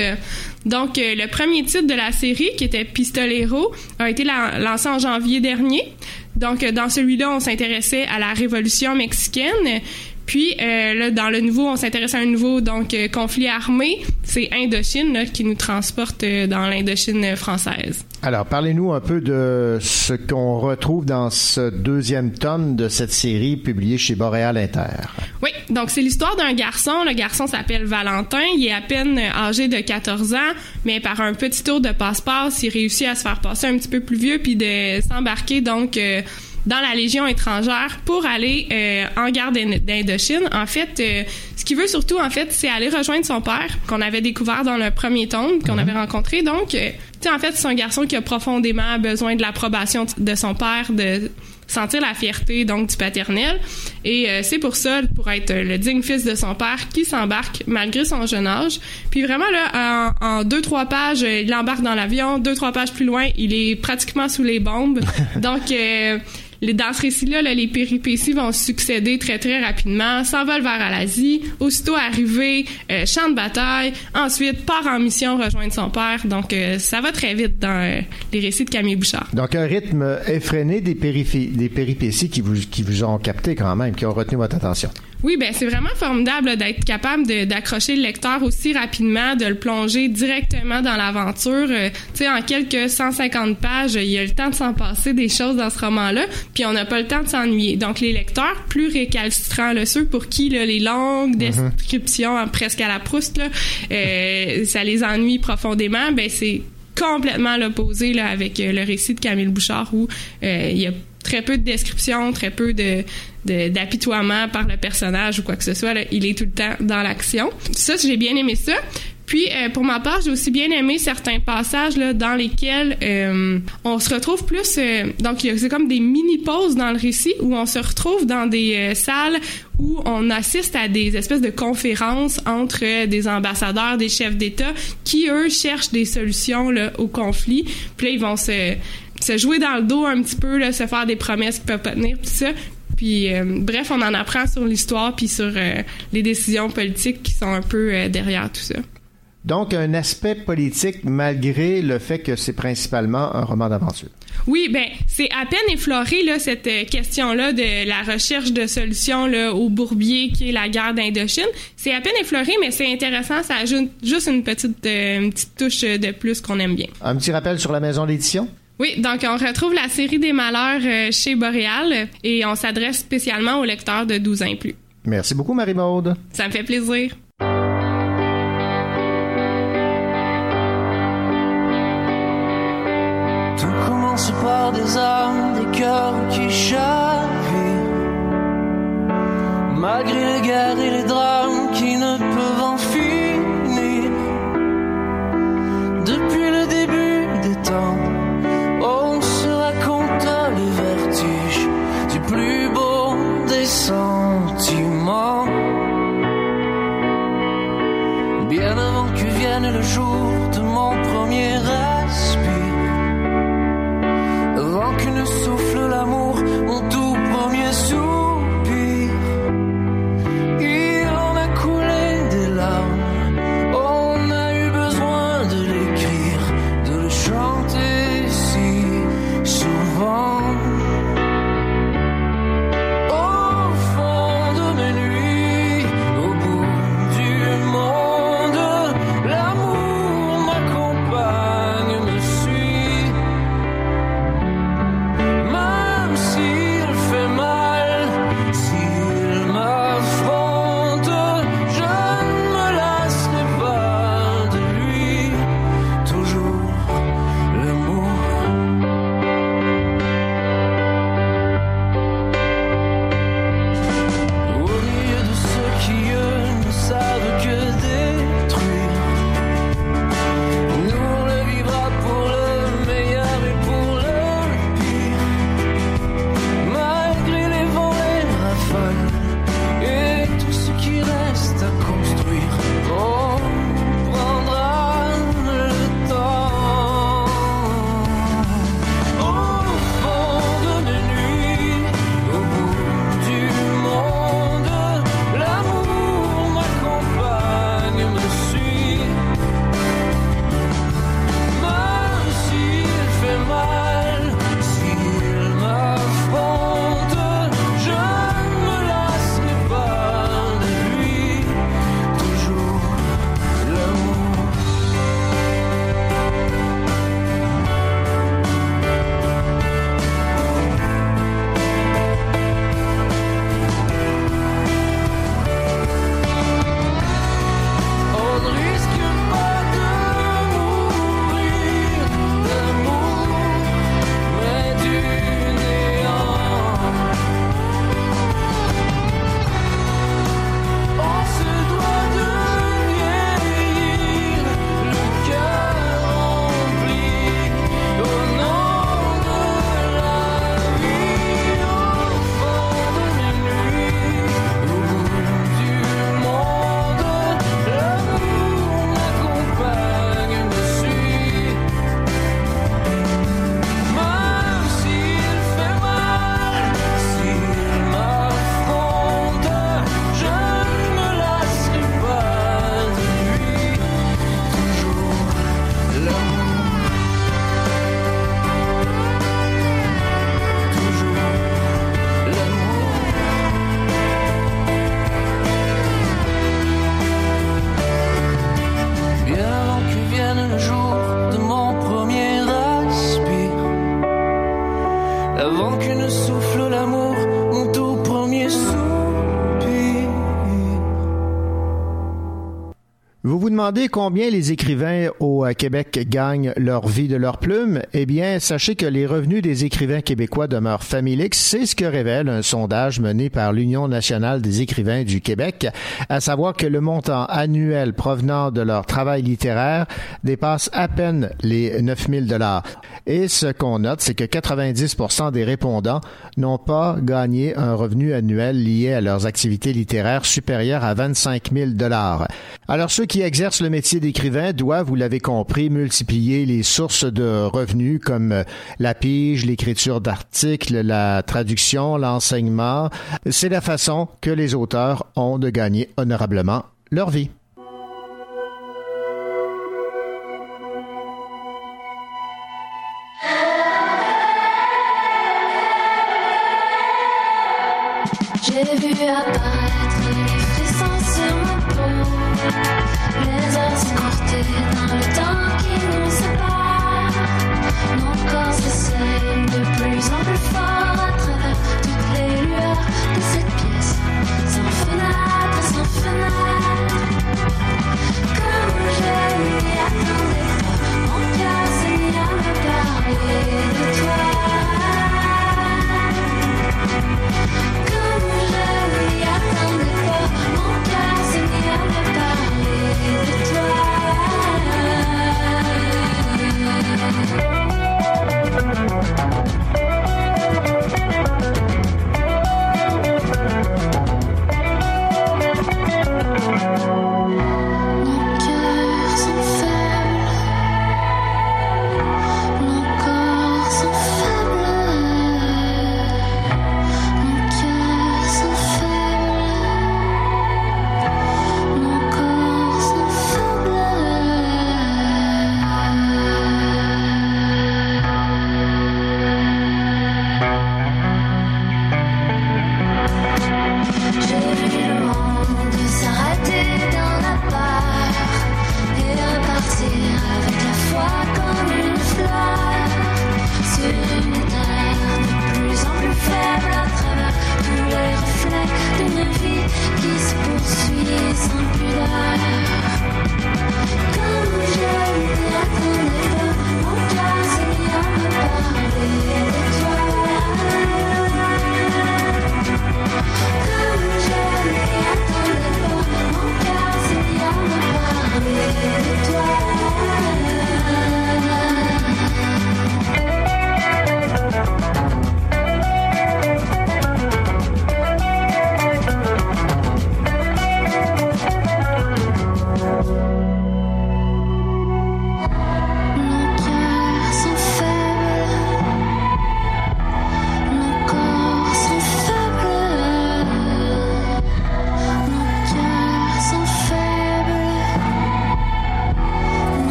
Donc, euh, le premier titre de la série, qui était Pistolero, a été la- lancé en janvier dernier. Donc, euh, dans celui-là, on s'intéressait à la Révolution mexicaine. Puis, euh, là, dans le nouveau, on s'intéresse à un nouveau donc euh, conflit armé. C'est Indochine là, qui nous transporte euh, dans l'Indochine française. Alors, parlez-nous un peu de ce qu'on retrouve dans ce deuxième tome de cette série publiée chez Boréal Inter. Oui, donc c'est l'histoire d'un garçon. Le garçon s'appelle Valentin. Il est à peine âgé de 14 ans, mais par un petit tour de passe-passe, il réussit à se faire passer un petit peu plus vieux puis de s'embarquer donc euh, dans la Légion étrangère pour aller euh, en guerre d'Indo- d'Indochine. En fait, euh, ce qu'il veut surtout, en fait, c'est aller rejoindre son père qu'on avait découvert dans le premier tome qu'on avait rencontré. Donc, euh, tu sais, en fait, c'est un garçon qui a profondément besoin de l'approbation de son père, de sentir la fierté donc du paternel. Et euh, c'est pour ça pour être le digne fils de son père qui s'embarque malgré son jeune âge. Puis vraiment là en, en deux trois pages euh, il embarque dans l'avion. Deux trois pages plus loin il est pratiquement sous les bombes. (laughs) Donc euh, les- dans ce récit-là, là, les péripéties vont succéder très très rapidement. S'envole vers l'Asie, aussitôt arrivé, euh, champ de bataille, ensuite part en mission rejoindre son père. Donc euh, ça va très vite dans euh, les récits de Camille Bouchard. Donc, un rythme effréné des péripéties qui vous, qui vous ont capté quand même, qui ont retenu votre attention. Oui, ben c'est vraiment formidable d'être capable d'accrocher le lecteur aussi rapidement, de le plonger directement dans l'aventure. Euh, tu sais, en quelques 150 pages, il y a le temps de s'en passer des choses dans ce roman-là, puis on n'a pas le temps de s'ennuyer. Donc les lecteurs plus récalcitrants, là, ceux pour qui là, les longues descriptions hein, presque à la Proust, là, euh, ça les ennuie profondément, ben c'est complètement l'opposé là avec euh, le récit de Camille Bouchard où euh, il y a très peu de descriptions, très peu de d'apitoiement par le personnage ou quoi que ce soit. Il est tout le temps dans l'action. Ça, j'ai bien aimé ça. Puis, euh, pour ma part, j'ai aussi bien aimé certains passages là, dans lesquels euh, on se retrouve plus... euh, donc, c'est comme des mini-pauses dans le récit où on se retrouve dans des salles où on assiste à des espèces de conférences entre des ambassadeurs, des chefs d'État qui, eux, cherchent des solutions au conflit. Puis là, ils vont se, se jouer dans le dos un petit peu, là, se faire des promesses qu'ils peuvent pas tenir, tout ça. Puis, euh, bref, on en apprend sur l'histoire puis sur euh, les décisions politiques qui sont un peu euh, derrière tout ça. Donc, un aspect politique malgré le fait que c'est principalement un roman d'aventure. Oui, ben c'est à peine effleuré là cette question-là de la recherche de solutions là au bourbier qui est la guerre d'Indochine. C'est à peine effleuré, mais c'est intéressant. Ça ajoute juste une petite une petite touche de plus qu'on aime bien. Un petit rappel sur la maison d'édition? Oui, donc on retrouve la série des malheurs euh, chez Boréal et on s'adresse spécialement aux lecteurs de 12 ans et plus. Merci beaucoup, Marie-Maude. Ça me fait plaisir. Tout commence par des âmes, des cœurs qui chavirent. Malgré les guerres et les drames le jour de mon premier respire. Avant que ne souffle l'amour, mon tout premier soupir. Combien les écrivains au euh, Québec gagnent leur vie de leur plume, eh bien, sachez que les revenus des écrivains québécois demeurent familiques. C'est ce que révèle un sondage mené par l'Union nationale des écrivains du Québec, à savoir que le montant annuel provenant de leur travail littéraire dépasse à peine les 9000 dollars. Et ce qu'on note, c'est que 90% des répondants n'ont pas gagné un revenu annuel lié à leurs activités littéraires supérieur à 25 000 dollars. Alors ceux qui exercent le métier d'écrivain doivent, vous l'avez compris, multiplier les sources de revenus comme euh, la pige, l'écriture d'articles, la traduction, l'enseignement. C'est la façon que les auteurs ont de gagner honorablement leur vie. Toi.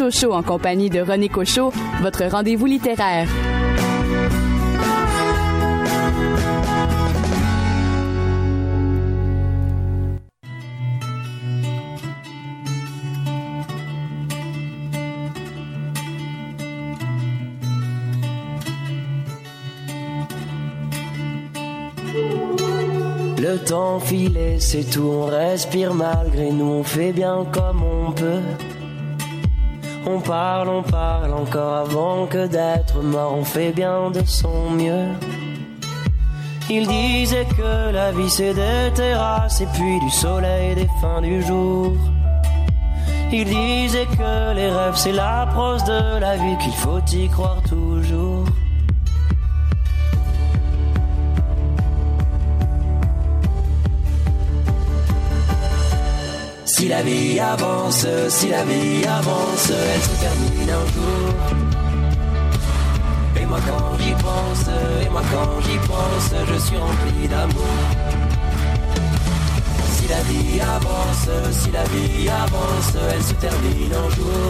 En compagnie de René Cocho, votre rendez-vous littéraire. Le temps filé, c'est tout, on respire malgré nous, on fait bien comme on peut. On parle, on parle encore avant que d'être mort, on fait bien de son mieux. Il disait que la vie c'est des terrasses et puis du soleil des fins du jour. Il disait que les rêves c'est la prose de la vie, qu'il faut y croire toujours. La vie avance, si la vie avance, elle se termine un jour. Et moi quand j'y pense, et moi quand j'y pense, je suis rempli d'amour. Si la vie avance, si la vie avance, elle se termine un jour.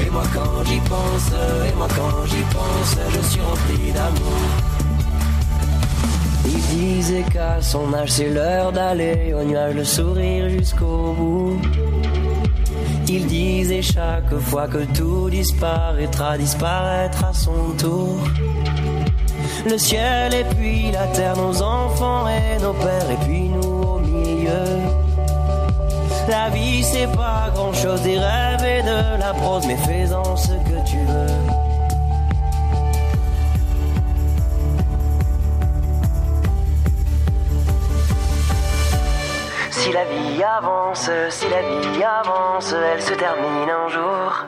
Et moi quand j'y pense, et moi quand j'y pense, je suis rempli d'amour. Il disait qu'à son âge c'est l'heure d'aller au nuage le sourire jusqu'au bout. Il disait chaque fois que tout disparaîtra, disparaître à son tour. Le ciel et puis la terre, nos enfants et nos pères, et puis nous au milieu. La vie c'est pas grand chose, des rêves et de la prose, mais fais-en ce avance, si la vie avance, elle se termine un jour.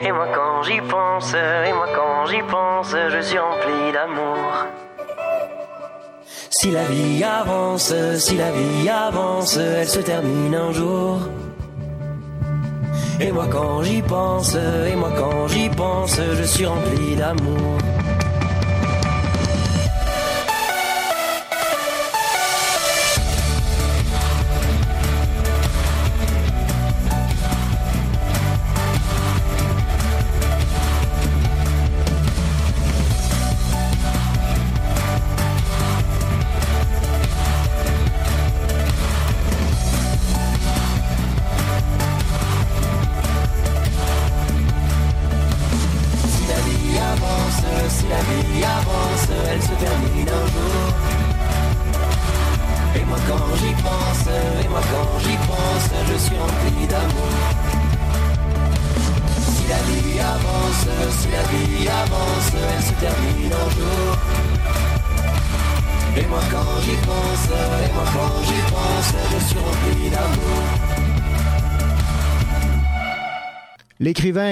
Et moi quand j'y pense, et moi quand j'y pense, je suis rempli d'amour. Si la vie avance, si la vie avance, elle se termine un jour. Et moi quand j'y pense, et moi quand j'y pense, je suis rempli d'amour.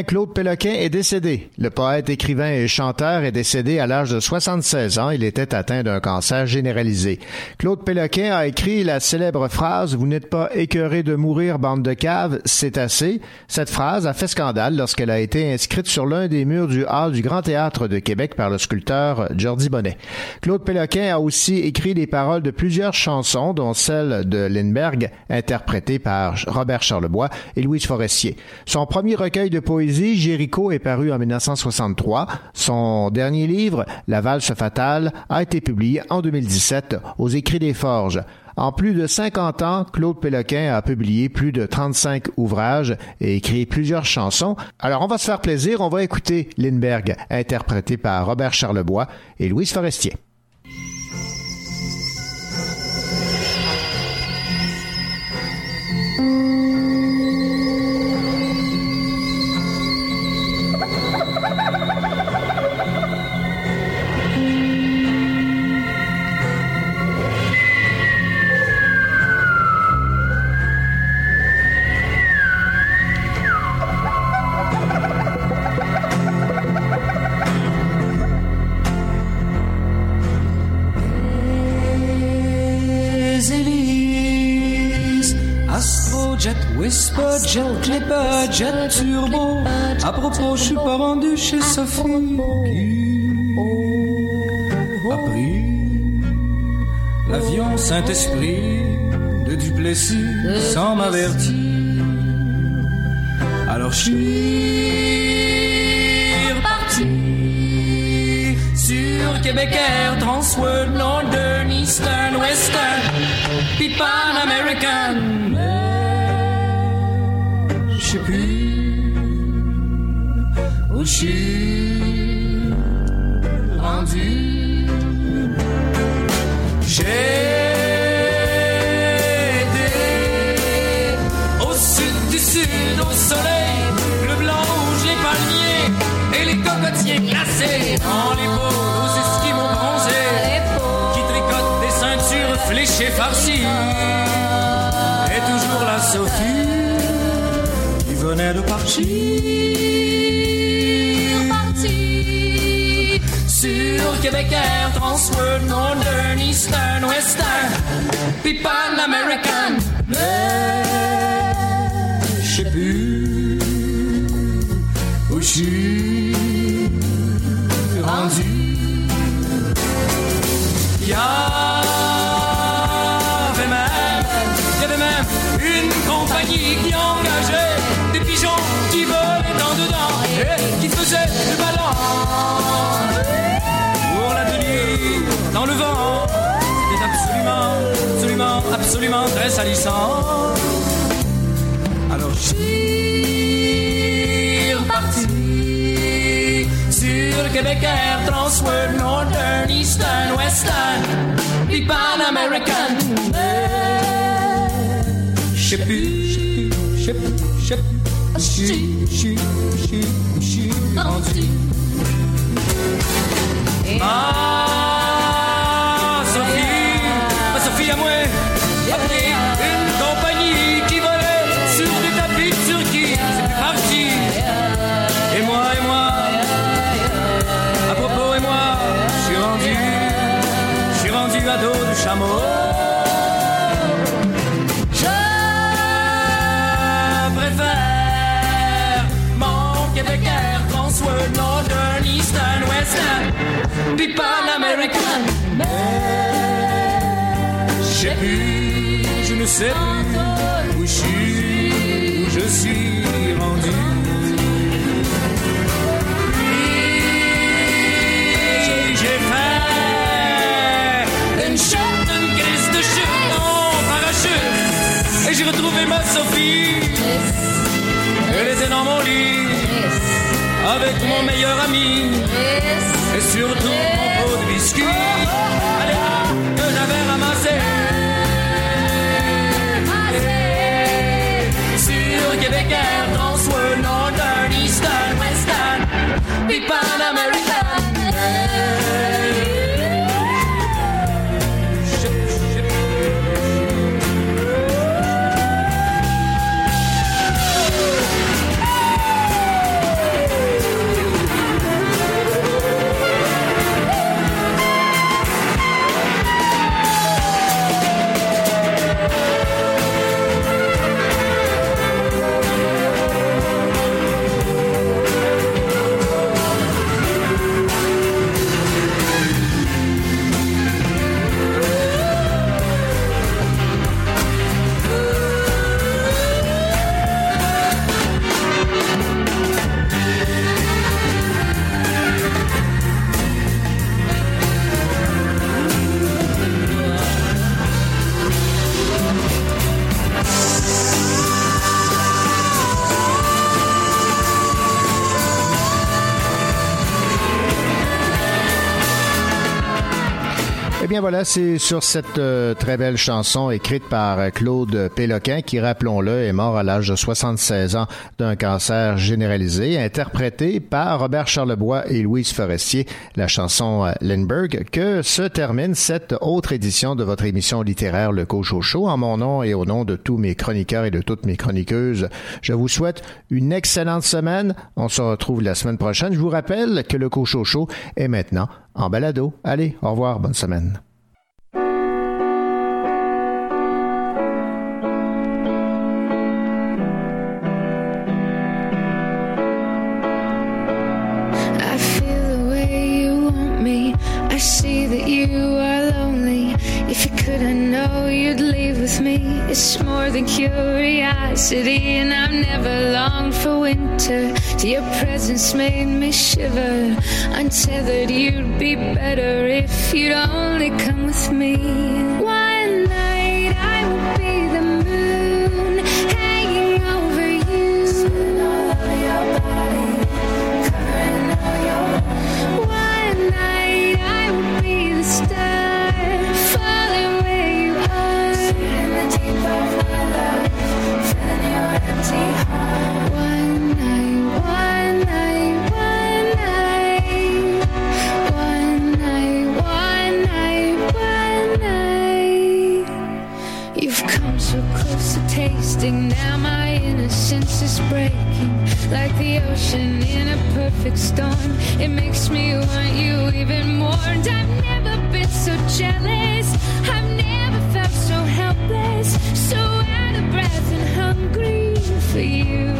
Claude Péloquin est décédé. Le poète, écrivain et chanteur est décédé à l'âge de 76 ans. Il était atteint d'un cancer généralisé. Claude Péloquin a écrit la célèbre phrase « Vous n'êtes pas écœuré de mourir, bande de caves, c'est assez ». Cette phrase a fait scandale lorsqu'elle a été inscrite sur l'un des murs du hall du Grand Théâtre de Québec par le sculpteur Jordi Bonnet. Claude Péloquin a aussi écrit les paroles de plusieurs chansons, dont celle de Lindbergh, interprétée par Robert Charlebois et Louise Forestier. Son premier recueil de poésie, Jéricho, est paru en 1963. Son dernier livre, La valse fatale, a été publié en 2017 aux Écrits des Forges. En plus de 50 ans, Claude Péloquin a publié plus de 35 ouvrages et écrit plusieurs chansons. Alors on va se faire plaisir, on va écouter Lindbergh, interprété par Robert Charlebois et Louise Forestier. Whisperjet, Clipperjet, Turbo. À propos, je suis pas rendu chez Sophie qui a pris l'avion Saint-Esprit de Duplessis sans m'avertir. Alors je suis reparti sur Québec Air, Transworld, Northern, Eastern, Western, puis Pan American. Sais plus où je suis rendu. J'ai été au sud du sud, au soleil, le blanc, rouge, les palmiers et les cocotiers glacés. Dans les beaux, aux esquimaux bronzés qui tricotent des ceintures fléchées farcies. Et toujours la Sophie venait de partir. Sur Québec Air, Transworld, Northern, Eastern, Western, puis Pan American. Mais je sais plus où je suis rendu. Salissant. Alors j'ai reparti sur le Québec Air, Transworld, Northern, Eastern, Western, puis Pan American. Je sais plus, je sais plus, je sais plus, je sais plus, je suis, je suis, je suis rendu. Ah, chameau. Je préfère mon Québec Air, Transworld, Northern, Eastern, Western, puis Pan American. Je sais plus, je ne sais plus où je suis, où je suis rendu. Sophie. Elle était dans mon lit avec mon meilleur ami. Et surtout mon pot de biscuits. Allez, que j'avais ramassé. Sur Québec Air, Transworld, Northern, Eastern, Western, puis bien voilà, c'est sur cette euh, très belle chanson écrite par euh, Claude Péloquin, qui, rappelons-le, est mort à l'âge de 76 ans d'un cancer généralisé, interprétée par Robert Charlebois et Louise Forestier, la chanson euh, Lindbergh, que se termine cette autre édition de votre émission littéraire Le Cocho Show. En mon nom et au nom de tous mes chroniqueurs et de toutes mes chroniqueuses, je vous souhaite une excellente semaine. On se retrouve la semaine prochaine. Je vous rappelle que Le Cocho Show est maintenant en balado. Allez, au revoir, bonne semaine. It's more than curiosity, and I've never longed for winter. Till your presence made me shiver. Untethered, you'd be better if you'd only come with me. One It's is breaking like the ocean in a perfect storm. It makes me want you even more. And I've never been so jealous. I've never felt so helpless, so out of breath and hungry for you.